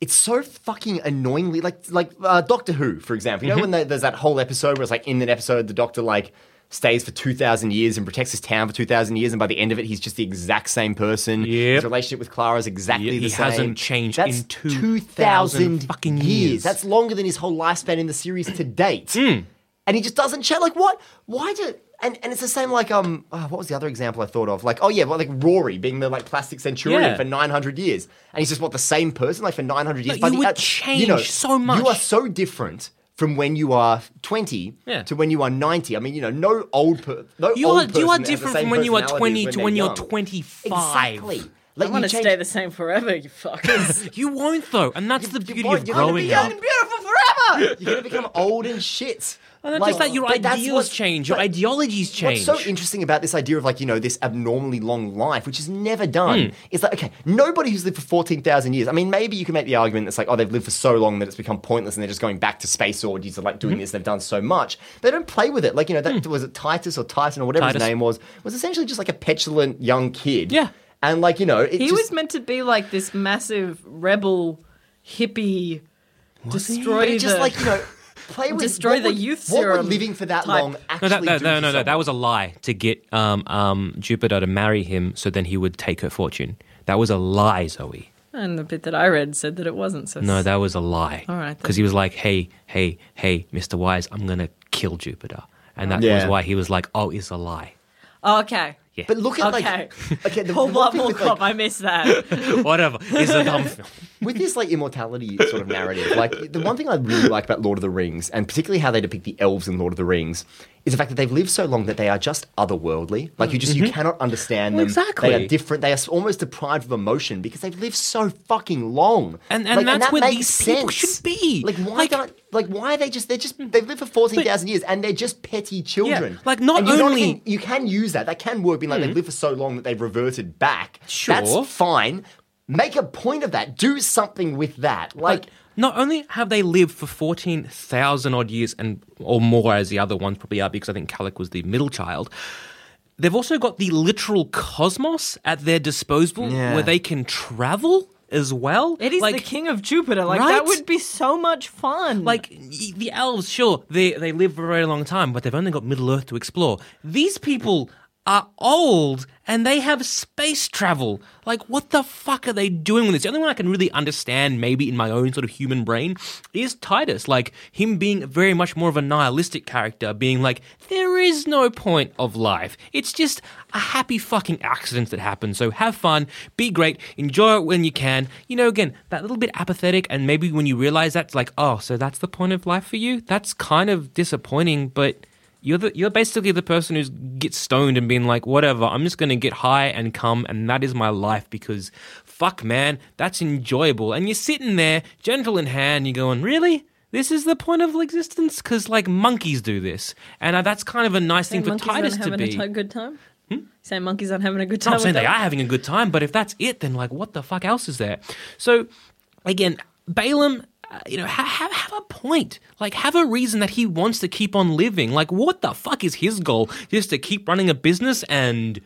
It's so fucking annoyingly like like uh, Doctor Who, for example. You Mm-hmm. know when they, there's that whole episode where it's like in that episode the Doctor like stays for two thousand years and protects his town for two thousand years, and by the end of it he's just the exact same person. Yep. His relationship with Clara is exactly He- the same. he hasn't changed That's in 2,000 fucking years. That's longer than his whole lifespan in the series to date. Hmm. And he just doesn't change. Like what? Why do? And, and it's the same like um oh, what was the other example I thought of like oh yeah well like Rory being the like plastic centurion Yeah. for nine hundred years and he's just what the same person like for nine hundred years. Like, By you the would end- change so much. You are so different from when you are twenty Yeah. to when you are ninety. I mean you know no old per, no you old are, you are has the different same from when you are personality 20 to when they're you're young. 25. Exactly. Like I want to change- stay the same forever, you fuckers. You won't, though. And that's the beauty won't. of You're growing be up. Young and beautiful forever. You're gonna become old and shit. And not Like, just that, your but ideals change, your ideologies change. What's so interesting about this idea of like, you know, this abnormally long life, which is never done, Hmm. is like, okay, nobody who's lived for 14,000 years, I mean, maybe you can make the argument that's like, oh, they've lived for so long that it's become pointless and they're just going back to space orgies or like doing this, they've done so much. They don't play with it. Like, you know, that was it Titus or Titan or whatever Titus. his name was, was essentially just like a petulant young kid. Yeah. And like, you know, it He just, was meant to be like this massive rebel hippie. Destroy but it just the like, you know, play with destroy the would- youth What would serum living for that type. long no, actually that, that, do no, for no, no, that was a lie to get um, um, Jupiter to marry him, so then he would take her fortune. That was a lie, Zoe. And the bit that I read said that it wasn't. So No, that was a lie. All right. Because he was like, hey, hey, hey, Mr. Wise, I'm going to kill Jupiter. And that was why he was like, oh, it's a lie. okay. Yeah. But look at Okay. like, okay, the, Whole the one blood, thing more with, like, cop. I missed that. Whatever. It's a dumb film. with this like immortality sort of narrative, like the one thing I really like about Lord of the Rings, and particularly how they depict the elves in Lord of the Rings, is the fact that they've lived so long that they are just otherworldly. Like you just you cannot understand them. Mm-hmm. Exactly. They are different. They are almost deprived of emotion because they've lived so fucking long. And- and Like, that's that where these people should be. Like why Like- don't like why are they just they're just they've lived for fourteen thousand years and they're just petty children. like, not you know what I only- Hmm. mean? you can use that. That can work. Being like they've lived for so long that they've reverted back. Sure. That's fine. Make a point of that. Do something with that. Like Like, not only have they lived for 14,000 odd years and or more as the other ones probably are because I think Kalique was the middle child. They've also got the literal cosmos at their disposal Yeah. where they can travel as well. It is like, the king of Jupiter. Like Right? that would be so much fun. Like the elves, sure, they they live for a very long time, but they've only got Middle Earth to explore. These people are old and they have space travel. Like, what the fuck are they doing with this? The only one I can really understand, maybe in my own sort of human brain, is Titus. Like him being very much more of a nihilistic character, being like, there is no point of life. It's just a happy fucking accident that happens. So have fun, be great, enjoy it when you can. You know, again, that little bit apathetic, and maybe when you realize that's like, oh, so that's the point of life for you? That's kind of disappointing, but you're the you're basically the person who's gets stoned and being like, whatever, I'm just gonna get high and come, and that is my life because fuck man, that's enjoyable. And you're sitting there, gentle in hand, you're going, really? This is the point of existence because like monkeys do this, and uh, that's kind of a nice thing for Titus to be. Hmm? a good time. Saying monkeys aren't having a good time. I'm saying they are having a good time, but if that's it, then like, what the fuck else is there? So, again, Balem, uh, you know, ha- have have a point. Like, have a reason that he wants to keep on living. Like, what the fuck is his goal? Just to keep running a business and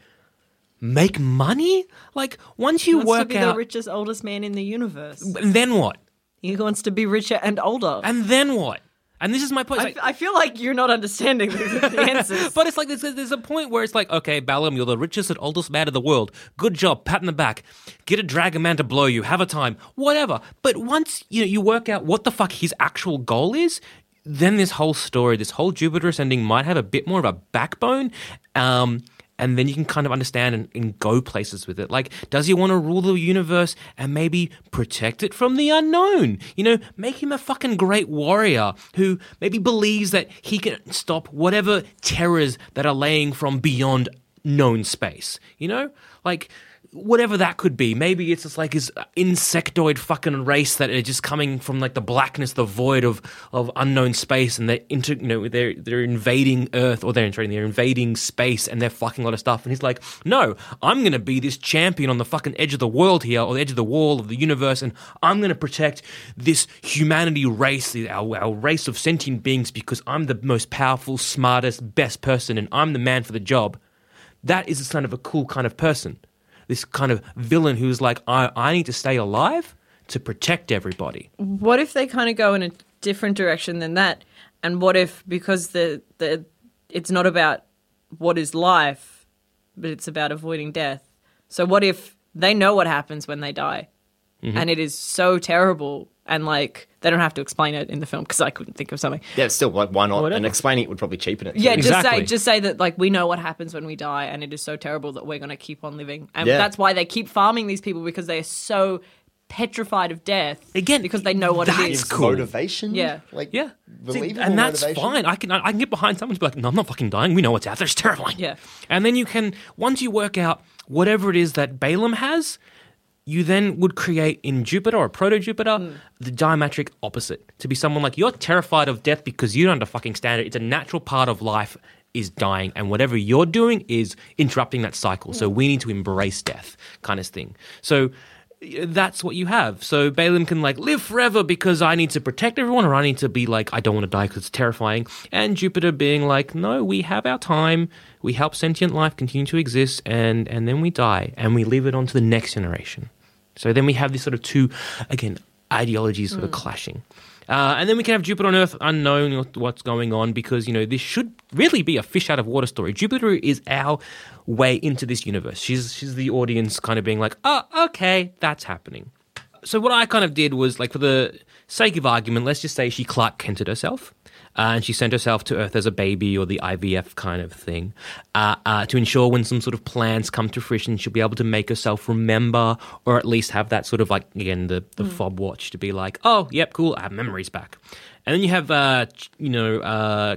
make money? Like, once He you wants to work be out, the richest, oldest man in the universe. then what? He wants to be richer and older. And then what? And this is my point. I, I feel like you're not understanding the, the answers. But it's like there's, there's a point where it's like, okay, Balem, you're the richest and oldest man in the world. Good job, pat in the back. Get a dragon man to blow you. Have a time, whatever. But once you know you work out what the fuck his actual goal is, then this whole story, this whole Jupiter ascending, might have a bit more of a backbone. Um, and then you can kind of understand and, and go places with it. Like, does he want to rule the universe and maybe protect it from the unknown? You know, make him a fucking great warrior who maybe believes that he can stop whatever terrors that are laying from beyond known space. You know, like whatever that could be. Maybe it's just like his insectoid fucking race that are just coming from like the blackness, the void of of unknown space, and they're inter, you know, they're they're invading Earth or they're invading, they're invading space, and they're fucking a lot of stuff. And he's like, no, I'm gonna be this champion on the fucking edge of the world here, or the edge of the wall of the universe, and I'm gonna protect this humanity race, our, our race of sentient beings, because I'm the most powerful, smartest, best person, and I'm the man for the job. That is a kind of a cool kind of person this kind of villain who's like, I, I need to stay alive to protect everybody. what if they kind of go in a different direction than that? And what if because the the it's not about what is life, but it's about avoiding death. So what if they know what happens when they die, Mm-hmm. and it is so terrible, and like they don't have to explain it in the film because I couldn't think of something. Yeah, still like why not? Whatever. And explaining it would probably cheapen it. Yeah, just say just say that like we know what happens when we die, and it is so terrible that we're going to keep on living, and Yeah. that's why they keep farming these people because they are so petrified of death. Again, because they know what it that's. It's cool. motivation. Yeah. like Yeah. See, and that's motivation. fine. I can I can get behind someone to be like, no, I'm not fucking dying. We know what's out there. It's terrifying. Yeah. And then you can once you work out whatever it is that Balem has, you then would create in Jupiter or proto Jupiter hmm. the diametric opposite to be someone like you're terrified of death because you don't under fucking stand it. It's a natural part of life is dying, and whatever you're doing is interrupting that cycle. So hmm. we need to embrace death, kind of thing. So that's what you have. So Balem can like live forever because I need to protect everyone, or I need to be like I don't want to die because it's terrifying. And Jupiter being like, no, we have our time. We help sentient life continue to exist, and and then we die, and we leave it on to the next generation. So then we have these sort of two, again, ideologies sort of clashing. Uh, and then we can have Jupiter on Earth unknown what's going on because, you know, this should really be a fish out of water story. Jupiter is our way into this universe. She's, she's the audience kind of being like, oh, okay, that's happening. So what I kind of did was, like, for the sake of argument, let's just say she Clark Kented herself. Uh, and she sent herself to Earth as a baby or the IVF kind of thing uh, uh, to ensure when some sort of plans come to fruition, she'll be able to make herself remember or at least have that sort of like, again, the, the fob watch to be like, oh, yep, cool, I have memories back. And then you have, uh, you know, uh,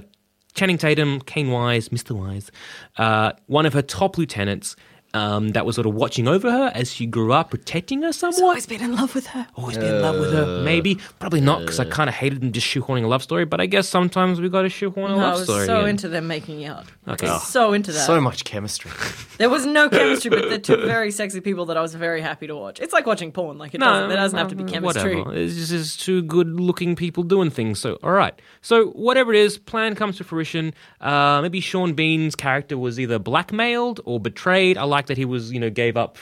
Channing Tatum, Caine Wise, Mr. Wise, uh, one of her top lieutenants. Um, that was sort of watching over her as she grew up, protecting her somewhat. Always been in love with her. Always been in love with her. Maybe, probably not, because I kind of hated them just shoehorning a love story. But I guess sometimes we got to shoehorn a No, I love was story. so in. into them making out. Okay. So into that. So much chemistry. There was no chemistry, but they're two very sexy people that I was very happy to watch. It's like watching porn. Like it doesn't, there doesn't have to be chemistry. Whatever. It's just, it's two good-looking people doing things. So, all right. So, whatever it is, plan comes to fruition. Uh, maybe Sean Bean's character was either blackmailed or betrayed. I like that he was, you know, gave up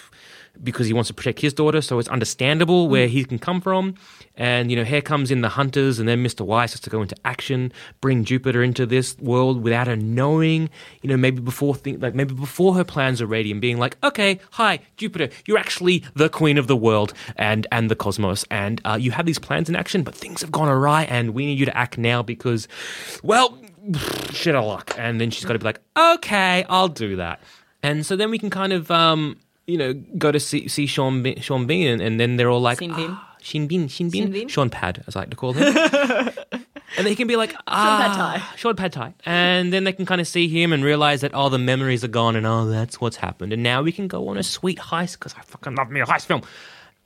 because he wants to protect his daughter. So it's understandable where he can come from. And you know, here comes in the hunters, and then Mr. Wise has to go into action, bring Jupiter into this world without her knowing. You know, maybe before think like maybe before her plans are ready, and being like, okay, hi, Jupiter, you're actually the queen of the world and and the cosmos, and uh, you have these plans in action, but things have gone awry, and we need you to act now because, well, shit of luck. And then she's got to be like, okay, I'll do that. And so then we can kind of, um, you know, go to see, see Sean, Be- Sean Bean, and, and then they're all like, Sean Bean. "Ah, Sean Bean, Sean Bean, Sean Bean? Sean Pad, as I like to call him. and they can be like, ah, Pad Thai. Sean Pad Thai. And then they can kind of see him and realize that, oh, the memories are gone, and oh, that's what's happened. And now we can go on a sweet heist, because I fucking love me a heist film,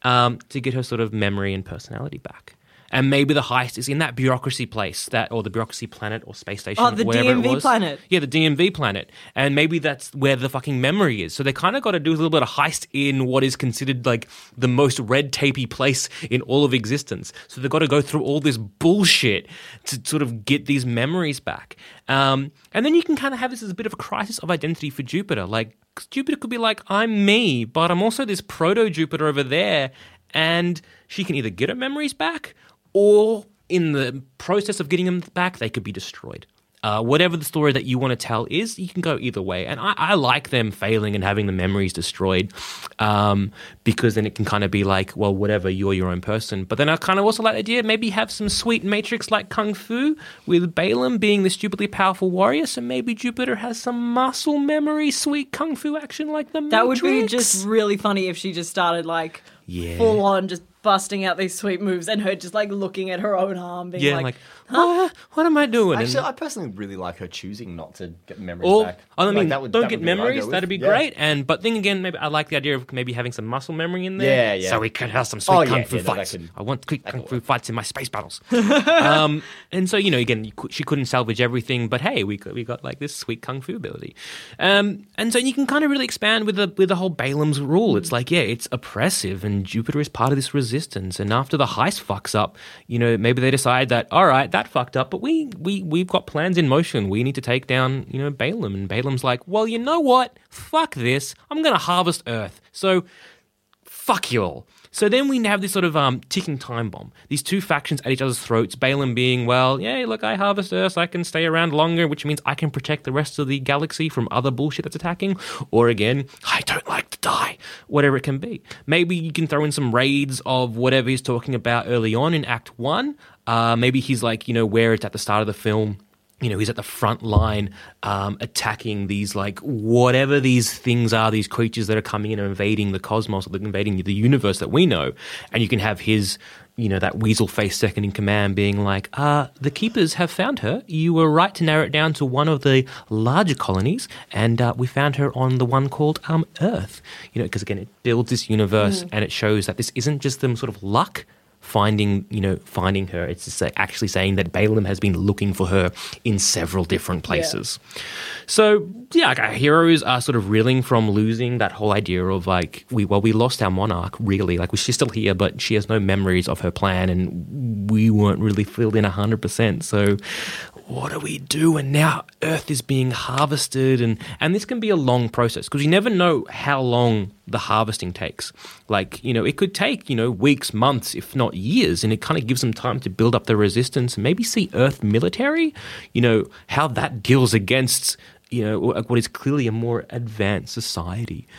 um, to get her sort of memory and personality back. And maybe the heist is in that bureaucracy place, that or the bureaucracy planet or space station, Oh, the DMV planet. Yeah, the DMV planet. And maybe that's where the fucking memory is. So they kind of got to do a little bit of heist in what is considered like the most red tapey place in all of existence. So they've got to go through all this bullshit to sort of get these memories back. Um, and then you can kind of have this as a bit of a crisis of identity for Jupiter. Like, Jupiter could be like, I'm me, but I'm also this proto Jupiter over there. And she can either get her memories back or in the process of getting them back, they could be destroyed. Uh, whatever the story that you want to tell is, you can go either way. And I, I like them failing and having the memories destroyed um, because then it can kind of be like, well, whatever, you're your own person. But then I kind of also like the idea maybe have some sweet Matrix like Kung Fu with Balem being the stupidly powerful warrior. So maybe Jupiter has some muscle memory, sweet Kung Fu action like the matrix. That would be just really funny if she just started like Yeah. full on just busting out these sweet moves and her just like looking at her own arm being Yeah, like, like, what, what am I doing? And- Actually, I personally really like her choosing not to get memories Or, back. I mean, Like, that would- don't that get would be memories. That'd be Yeah. great. And but then again, maybe I like the idea of maybe having some muscle memory in there. Yeah, yeah. So we can have some sweet Oh, kung yeah, fu yeah, no, that fights. could- I want quick kung fu fights in my space battles. um, and so you know, again, you cou- she couldn't salvage everything, but hey, we got, we got like this sweet kung fu ability. Um, and so you can kind of really expand with the with the whole Balem's rule. It's like, yeah, it's oppressive, and Jupiter is part of this resistance. And after the heist fucks up, you know, maybe they decide that all right, that fucked up, but we we we've got plans in motion. We need to take down, you know, Balem. And Balem's like, well, you know what? Fuck this. I'm gonna harvest Earth. So fuck you all. So then we have this sort of um, ticking time bomb. These two factions at each other's throats. Balem being, well, yeah, look, I harvest Earth, I can stay around longer, which means I can protect the rest of the galaxy from other bullshit that's attacking. Or again, I don't like to die. Whatever it can be. Maybe you can throw in some raids of whatever he's talking about early on in Act One. Uh, maybe he's like, you know, where it's at the start of the film you know, he's at the front line um, attacking these, like, whatever these things are, these creatures that are coming in and invading the cosmos or invading the universe that we know. And you can have his, you know, that weasel face second in command being like, uh, the keepers have found her. You were right to narrow it down to one of the larger colonies, and uh, we found her on the one called um, Earth. You know, because again, it builds this universe and it shows that this isn't just them sort of luck finding you know finding her. It's actually saying that Balem has been looking for her in several different places. So yeah like our heroes are sort of reeling from losing that whole idea of like we well we lost our monarch really. Like she's still here but she has no memories of her plan and we weren't really filled in 100% so what do we do? And now Earth is being harvested, and and this can be a long process because you never know how long the harvesting takes. Like you know, it could take you know weeks, months, if not years, and it kind of gives them time to build up the resistance and maybe see Earth military. You know how that deals against you know what is clearly a more advanced society.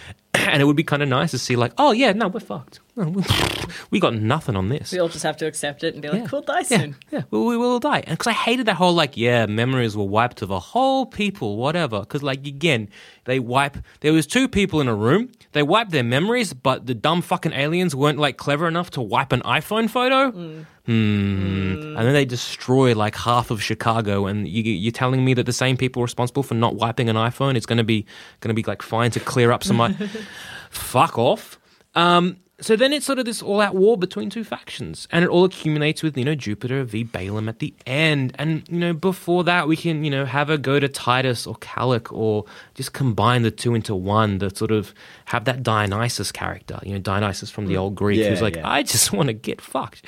And it would be kind of nice to see, like, oh yeah, no, we're fucked. No, we- got nothing on this. We all just have to accept it and be like, Yeah. "We'll die soon." yeah, we, we will die. And because I hated that whole like, yeah, memories were wiped to the whole people, whatever. Because like again, they wipe. There was two people in a room. They wiped their memories, but the dumb fucking aliens weren't like clever enough to wipe an iPhone photo. Hmm. And then they destroy like half of Chicago. And you, you're telling me that the same people responsible for not wiping an iPhone is going to be going to be like fine to clear up some. Like, fuck off. Um, so then it's sort of this all-out war between two factions, and it all accumulates with you know Jupiter v Balem at the end, and you know before that we can you know have a go to Titus or Kalique or just combine the two into one. That sort of have that Dionysus character, you know Dionysus from the mm. old Greek, Yeah, who's like yeah. I just want to get fucked,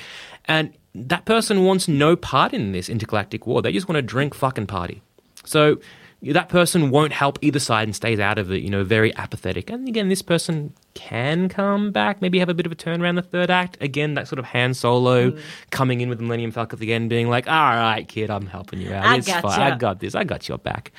and that person wants no part in this intergalactic war. They just want to drink fucking party. So that person won't help either side and stays out of it, you know, very apathetic. And again, this person can come back, maybe have a bit of a turnaround the third act. Again, that sort of Han Solo mm. coming in with the Millennium Falcon at the end, being like, all right, kid, I'm helping you out. I it's gotcha." fine. I got this. I got your back.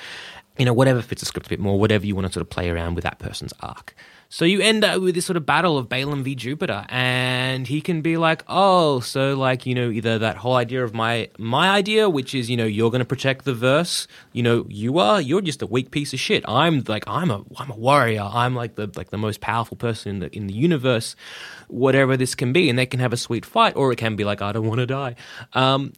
You know, whatever fits the script a bit more, whatever you want to sort of play around with that person's arc. So you end up with this sort of battle of Balem v Jupiter, and he can be like, "Oh, so like you know, either that whole idea of my my idea, which is you know you're going to protect the verse, you know you are, you're just a weak piece of shit. I'm like I'm a I'm a warrior. I'm like the like the most powerful person in the in the universe, whatever this can be, and they can have a sweet fight, or it can be like I don't want to die. Um,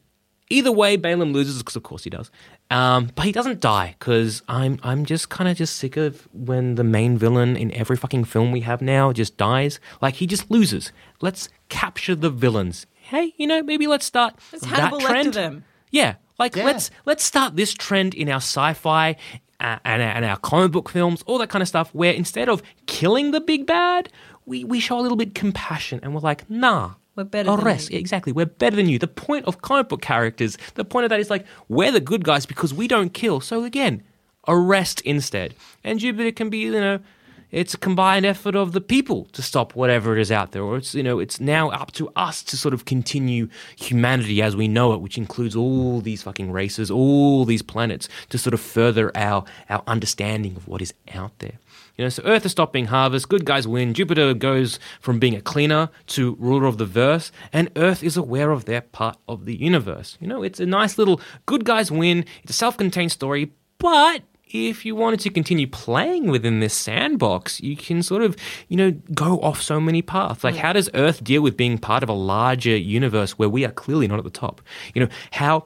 Either way, Balem loses because, of course, he does. Um, but he doesn't die because I'm I'm just kind of just sick of when the main villain in every fucking film we have now just dies. Like he just loses. Let's capture the villains. Hey, you know, maybe let's start Let's that trend. them. Yeah, like let's let's start this trend in our sci-fi uh, and, and our comic book films, all that kind of stuff, where instead of killing the big bad, we, we show a little bit compassion and we're like, nah. We're better than arrest. you. Exactly, we're better than you. The point of comic book characters, the point of that is like we're the good guys because we don't kill. So again, arrest instead. And Jupiter can be, you know, it's a combined effort of the people to stop whatever it is out there, or it's you know, it's now up to us to sort of continue humanity as we know it, which includes all these fucking races, all these planets, to sort of further our our understanding of what is out there. You know, so Earth is stopping harvest, good guys win, Jupiter goes from being a cleaner to ruler of the verse, and Earth is aware of their part of the universe. You know, it's a nice little good guys win, it's a self contained story, but if you wanted to continue playing within this sandbox, you can sort of, you know, go off so many paths. Like, how does Earth deal with being part of a larger universe where we are clearly not at the top? You know, how,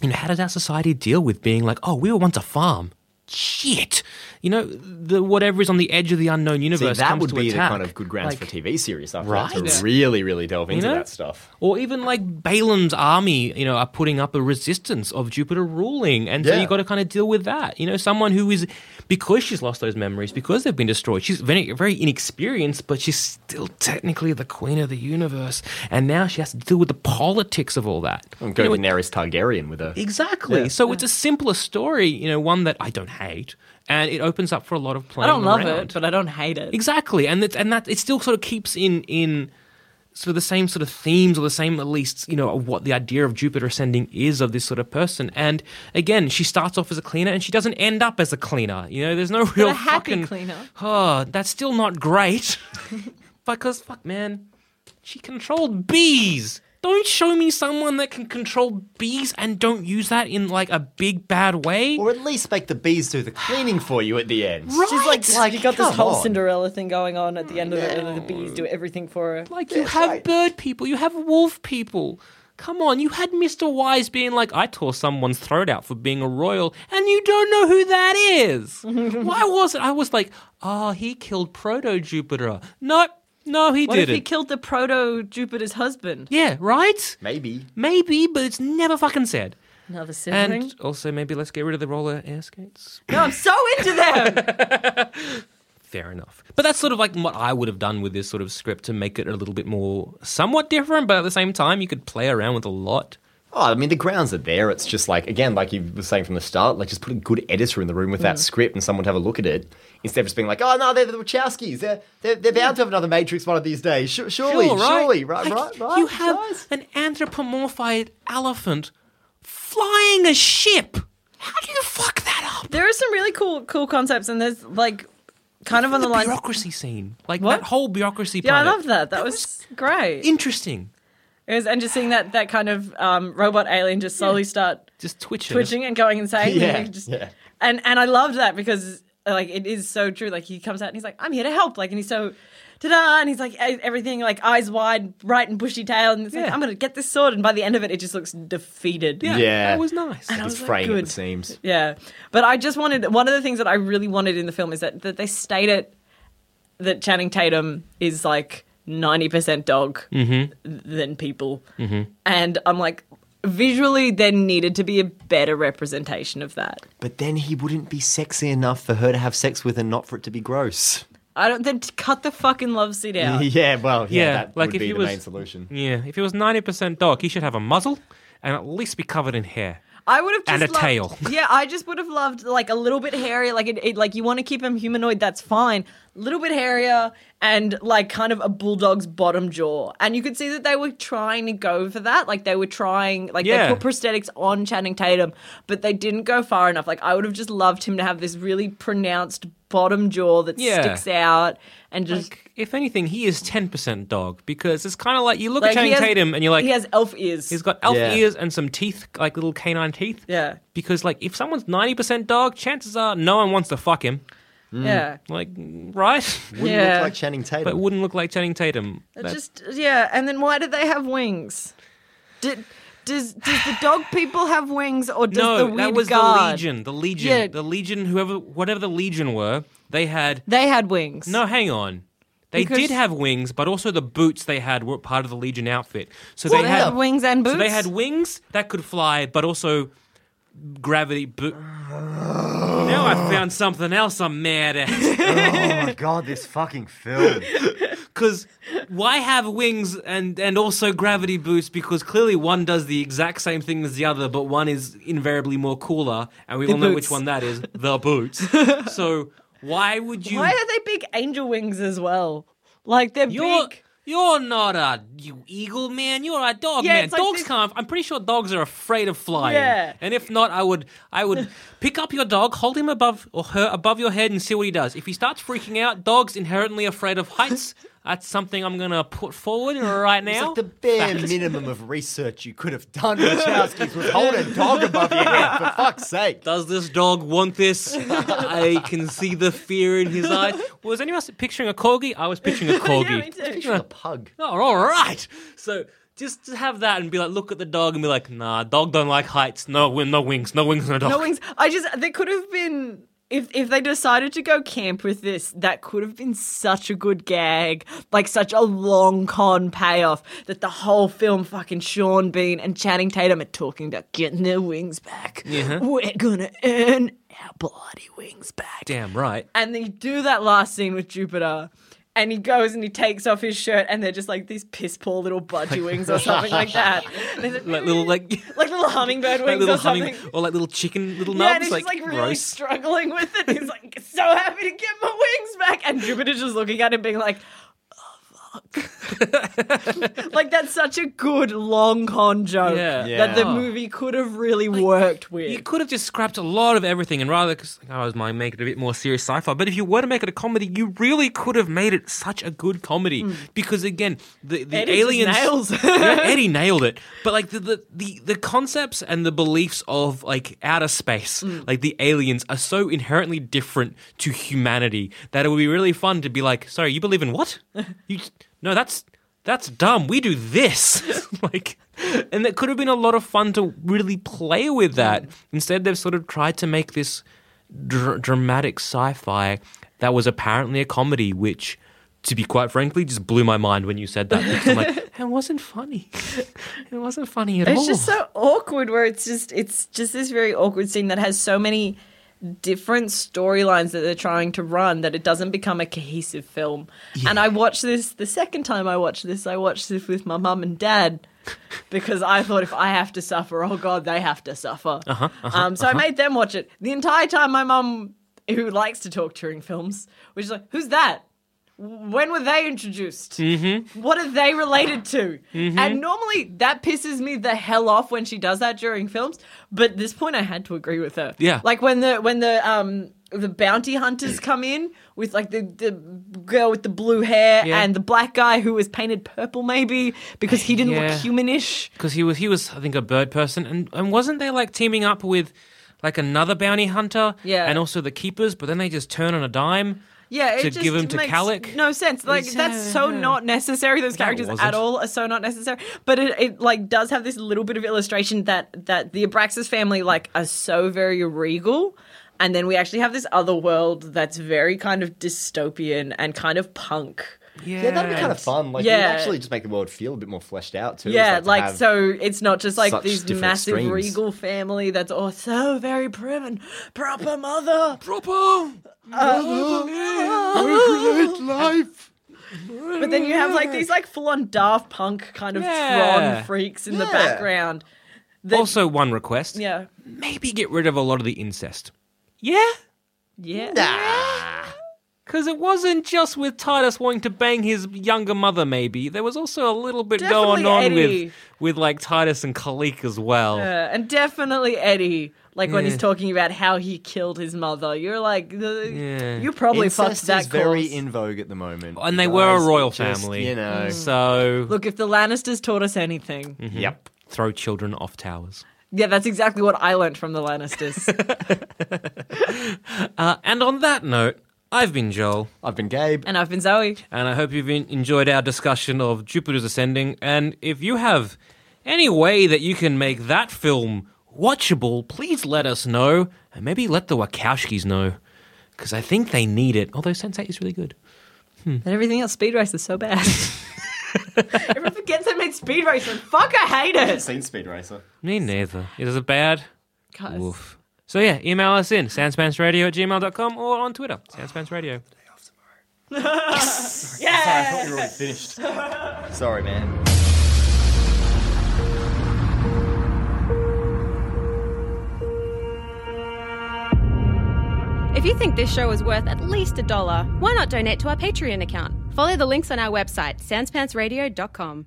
you know, how does our society deal with being like, oh, we were once a farm? Shit, you know, the whatever is on the edge of the unknown See, universe that comes would to be the kind of good grounds for Like, TV series after Right? that to really, really delve into know? that stuff. Or even like Balem's army, you know, are putting up a resistance of Jupiter ruling. And so Yeah. you got to kind of deal with that. You know, someone who is, because she's lost those memories, because they've been destroyed, she's very, very inexperienced, but she's still technically the queen of the universe. And now she has to deal with the politics of all that. And go You know, Daenerys Targaryen with her. Exactly. Yeah. So it's a simpler story, you know, one that I don't hate. And it opens up for a lot of playing. I don't love around. it, but I don't hate it. Exactly, and it, and that it still sort of keeps in in sort of the same sort of themes or the same at least you know of what the idea of Jupiter ascending is of this sort of person. And again, she starts off as a cleaner and she doesn't end up as a cleaner. You know, there's no real a happy fucking cleaner. Oh, that's still not great because fuck man, she controlled bees. Don't show me someone that can control bees and don't use that in like a big bad way. Or at least make the bees do the cleaning for you at the end. She's like, Like, you got this whole on. Cinderella thing going on at the end of it, and the bees do everything for her. Like you have bird people, you have wolf people. Come on, you had Mr. Wise being like, I tore someone's throat out for being a royal, and you don't know who that is. Why was it? I was like, oh, he killed Proto Jupiter. No, no, he What if didn't. he killed the proto Jupiter's husband? yeah, right? Maybe. Maybe, but it's never fucking said. Another sibling. And also, maybe let's get rid of the roller air skates. no, I'm so into them. Fair enough. But that's sort of like what I would have done with this sort of script to make it a little bit more somewhat different, but at the same time, you could play around with a lot. Oh, I mean, the grounds are there. It's just like, again, like you were saying from the start, like just put a good editor in the room with that mm. script and someone to have a look at it instead of just being like, oh, no, they're the Wachowskis. They're, they're, they're bound to have another Matrix one of these days. Sh- surely, Sure, right? surely, right, Like, right, right. You have guys? an anthropomorphized elephant flying a ship. How do you fuck that up? there are some really cool, cool concepts, and there's like kind of on the, the line. bureaucracy scene, like What? that whole bureaucracy. Yeah, I love that. That, was, great. interesting. It was, and just seeing that that kind of um, robot alien just slowly start Just twitching. twitching and going insane. Yeah, and, just, yeah. and and I loved that because like it is so true. Like he comes out and he's like, "I'm here to help." Like, and he's so. Ta-da! And he's like everything, like eyes wide, bright and bushy tail, and it's like Yeah. I'm gonna get this sword. And by the end of it, it just looks defeated. Yeah, Yeah. that was nice. And I It's was like, fraying at good. the seams. Yeah, but I just wanted one of the things that I really wanted in the film is that that they state it that Channing Tatum is like ninety percent dog mm-hmm. than people, mm-hmm. and I'm like, visually there needed to be a better representation of that. But then he wouldn't be sexy enough for her to have sex with and not for it to be gross. I don't then cut the fucking love seat out. Yeah, well, yeah, Yeah, that like would if be he the was- main solution. Yeah, if he was ninety percent dog, he should have a muzzle and at least be covered in hair. I would have just And a loved- tail. Yeah, I just would have loved like a little bit hairy, Like it, it like you want to keep him humanoid, that's fine. Little bit hairier and like kind of a bulldog's bottom jaw. And you could see that they were trying to go for that. Like they were trying, like Yeah. they put prosthetics on Channing Tatum, but they didn't go far enough. Like I would have just loved him to have this really pronounced bottom jaw that Yeah. sticks out and just. Like, if anything, he is ten percent dog because it's kind of like you look like, at Channing has- Tatum and you're like, he has elf ears. he's got elf Yeah. ears and some teeth, like little canine teeth. yeah, Because like if someone's ninety percent dog, chances are no one wants to fuck him. Mm. yeah. Like, right? Wouldn't Yeah. look like Channing Tatum. but it wouldn't look like Channing Tatum. It That- just yeah, and then why do they have wings? Did does does the dog people have wings or does no, the weird that was guard? the Legion. The Legion. Yeah. The Legion. Whoever, whatever the Legion were, they had. They had wings. No, hang on. They Because- did have wings, but also the boots they had were part of the Legion outfit. So Well, they had had wings and boots. So they had wings that could fly, but also gravity. Bo- now I found something else I'm mad at. oh my god, this fucking film. Because why have wings and, and also gravity boots? Because clearly one does the exact same thing as the other, but one is invariably more cooler, and we The all know boots. which one that is the boots. so why would you. Why are they big angel wings as well? Like they're You're, big. You're not a you eagle man. You're a dog Yeah, man. like Dogs this- can't. I'm pretty sure dogs are afraid of flying. Yeah. And if not, I would I would pick up your dog, hold him above or her above your head, and see what he does. If he starts freaking out, dogs inherently afraid of heights. That's something I'm gonna put forward right now. It's now. like the bare Fact. minimum of research you could have done, Wachowskis, was hold a dog above your head, for fuck's sake. Does this dog want this? I can see the fear in his eyes. Was anyone else picturing a corgi? I was picturing a corgi. Yeah, me too. Picturing a pug. Oh, all right. So just to have that and be like, look at the dog and be like, nah, dog don't like heights. No, no wings, no wings, no dog. No wings. I just there could have been if if they decided to go camp with this, that could have been such a good gag, like such a long con payoff that the whole film fucking Sean Bean and Channing Tatum are talking about getting their wings back. Yeah. We're gonna earn our bloody wings back. Damn right. And then you do that last scene with Jupiter. And he goes and he takes off his shirt, and they're just like these piss poor little budgie wings or something like that. Like little like, like little hummingbird wings like little or something. humming or like little chicken little Yeah, and he's like, just like really gross. struggling with it. He's like so happy to get my wings back, and Jupiter's just looking at him, being like, "Oh like that's such a good long con joke Yeah. that the Yeah. movie could have really worked with. You could have just scrapped a lot of everything and rather, because I was might make it a bit more serious sci-fi. But if you were to make it a comedy, you really could have made it such a good comedy. Because again, the, the Mm. Eddie just aliens nails it. Yeah, Eddie nailed it. But like the, the the the concepts and the beliefs of like outer space, Mm. like the aliens, are so inherently different to humanity that it would be really fun to be like, sorry, you believe in what? You no, that's that's dumb. We do this. like and it could have been a lot of fun to really play with that. Instead, they've sort of tried to make this dr- dramatic sci-fi that was apparently a comedy, which, to be quite frankly, just blew my mind when you said that. Because I'm like, it wasn't funny. It wasn't funny at all. It's just so awkward where it's just it's just this very awkward scene that has so many different storylines that they're trying to run that it doesn't become a cohesive film. And I watched this the second time I watched this, I watched this with my mum and dad because I thought if I have to suffer, oh god, they have to suffer. Uh-huh, uh-huh, um, so I made them watch it. The entire time my mum who likes to talk during films was just like, "Who's that?" When were they introduced? Mm-hmm. What are they related to? Mhm. And normally that pisses me the hell off when she does that during films. But at this point, I had to agree with her. Yeah. like when the when the um the bounty hunters come in with like the the girl with the blue hair Yeah. and the black guy who was painted purple, maybe because he didn't Yeah. look humanish. because he was he was I think a bird person, and and wasn't they like teaming up with like another bounty hunter? Yeah. and also the keepers, but then they just turn on a dime. Yeah, it to just give him to makes Kalique. No sense. Like It's, that's so yeah. not necessary. Those characters at all are so not necessary. But it, it like does have this little bit of illustration that that the Abraxas family like are so very regal. And then we actually have this other world that's very kind of dystopian and kind of punk. Yeah, that'd be kind of fun. Like, Yeah. yeah. actually just make the world feel a bit more fleshed out too. Yeah, to like have- so it's not just like this massive extremes. regal family that's all so very prim and proper mother. Proper uh, life. But then you have like these like full on Daft Punk kind of Yeah. Tron freaks in the background. that- also, one request: yeah, maybe get rid of a lot of the incest. Yeah, yeah. Because it wasn't just with Titus wanting to bang his younger mother. Maybe there was also a little bit Definitely going on Eddie. with with like Titus and Kalique as well. Yeah, and definitely Eddie. Like when he's talking about how he killed his mother, you're like, the, Yeah. you probably Incest fucked that is very course. in vogue at the moment. And they were a Guys, royal just, family, you know. So Look, if the Lannisters taught us anything, Mhm. Yep. Throw children off towers. yeah, that's exactly what I learned from the Lannisters. Uh, and on that note, I've been Joel. I've been Gabe. and I've been Zoe. And I hope you've enjoyed our discussion of Jupiter's Ascending. And if you have any way that you can make that film watchable, please let us know. And maybe let the Wachowskis know. Because I think they need it. Although Sense8 is really good. Hmm. And everything else, Speed Racer is so bad. Everyone forgets I made Speed Racer. Fuck, I hate I've it. seen Speed Racer. Me neither. Is it bad? Guys. Woof. So yeah, email us in sanspantsradio at gmail.com or on Twitter, sanspantsradio. Sorry, I thought you were already finished. Sorry, man. If you think this show is worth at least a dollar, why not donate to our Patreon account? Follow the links on our website, sanspantsradio.com.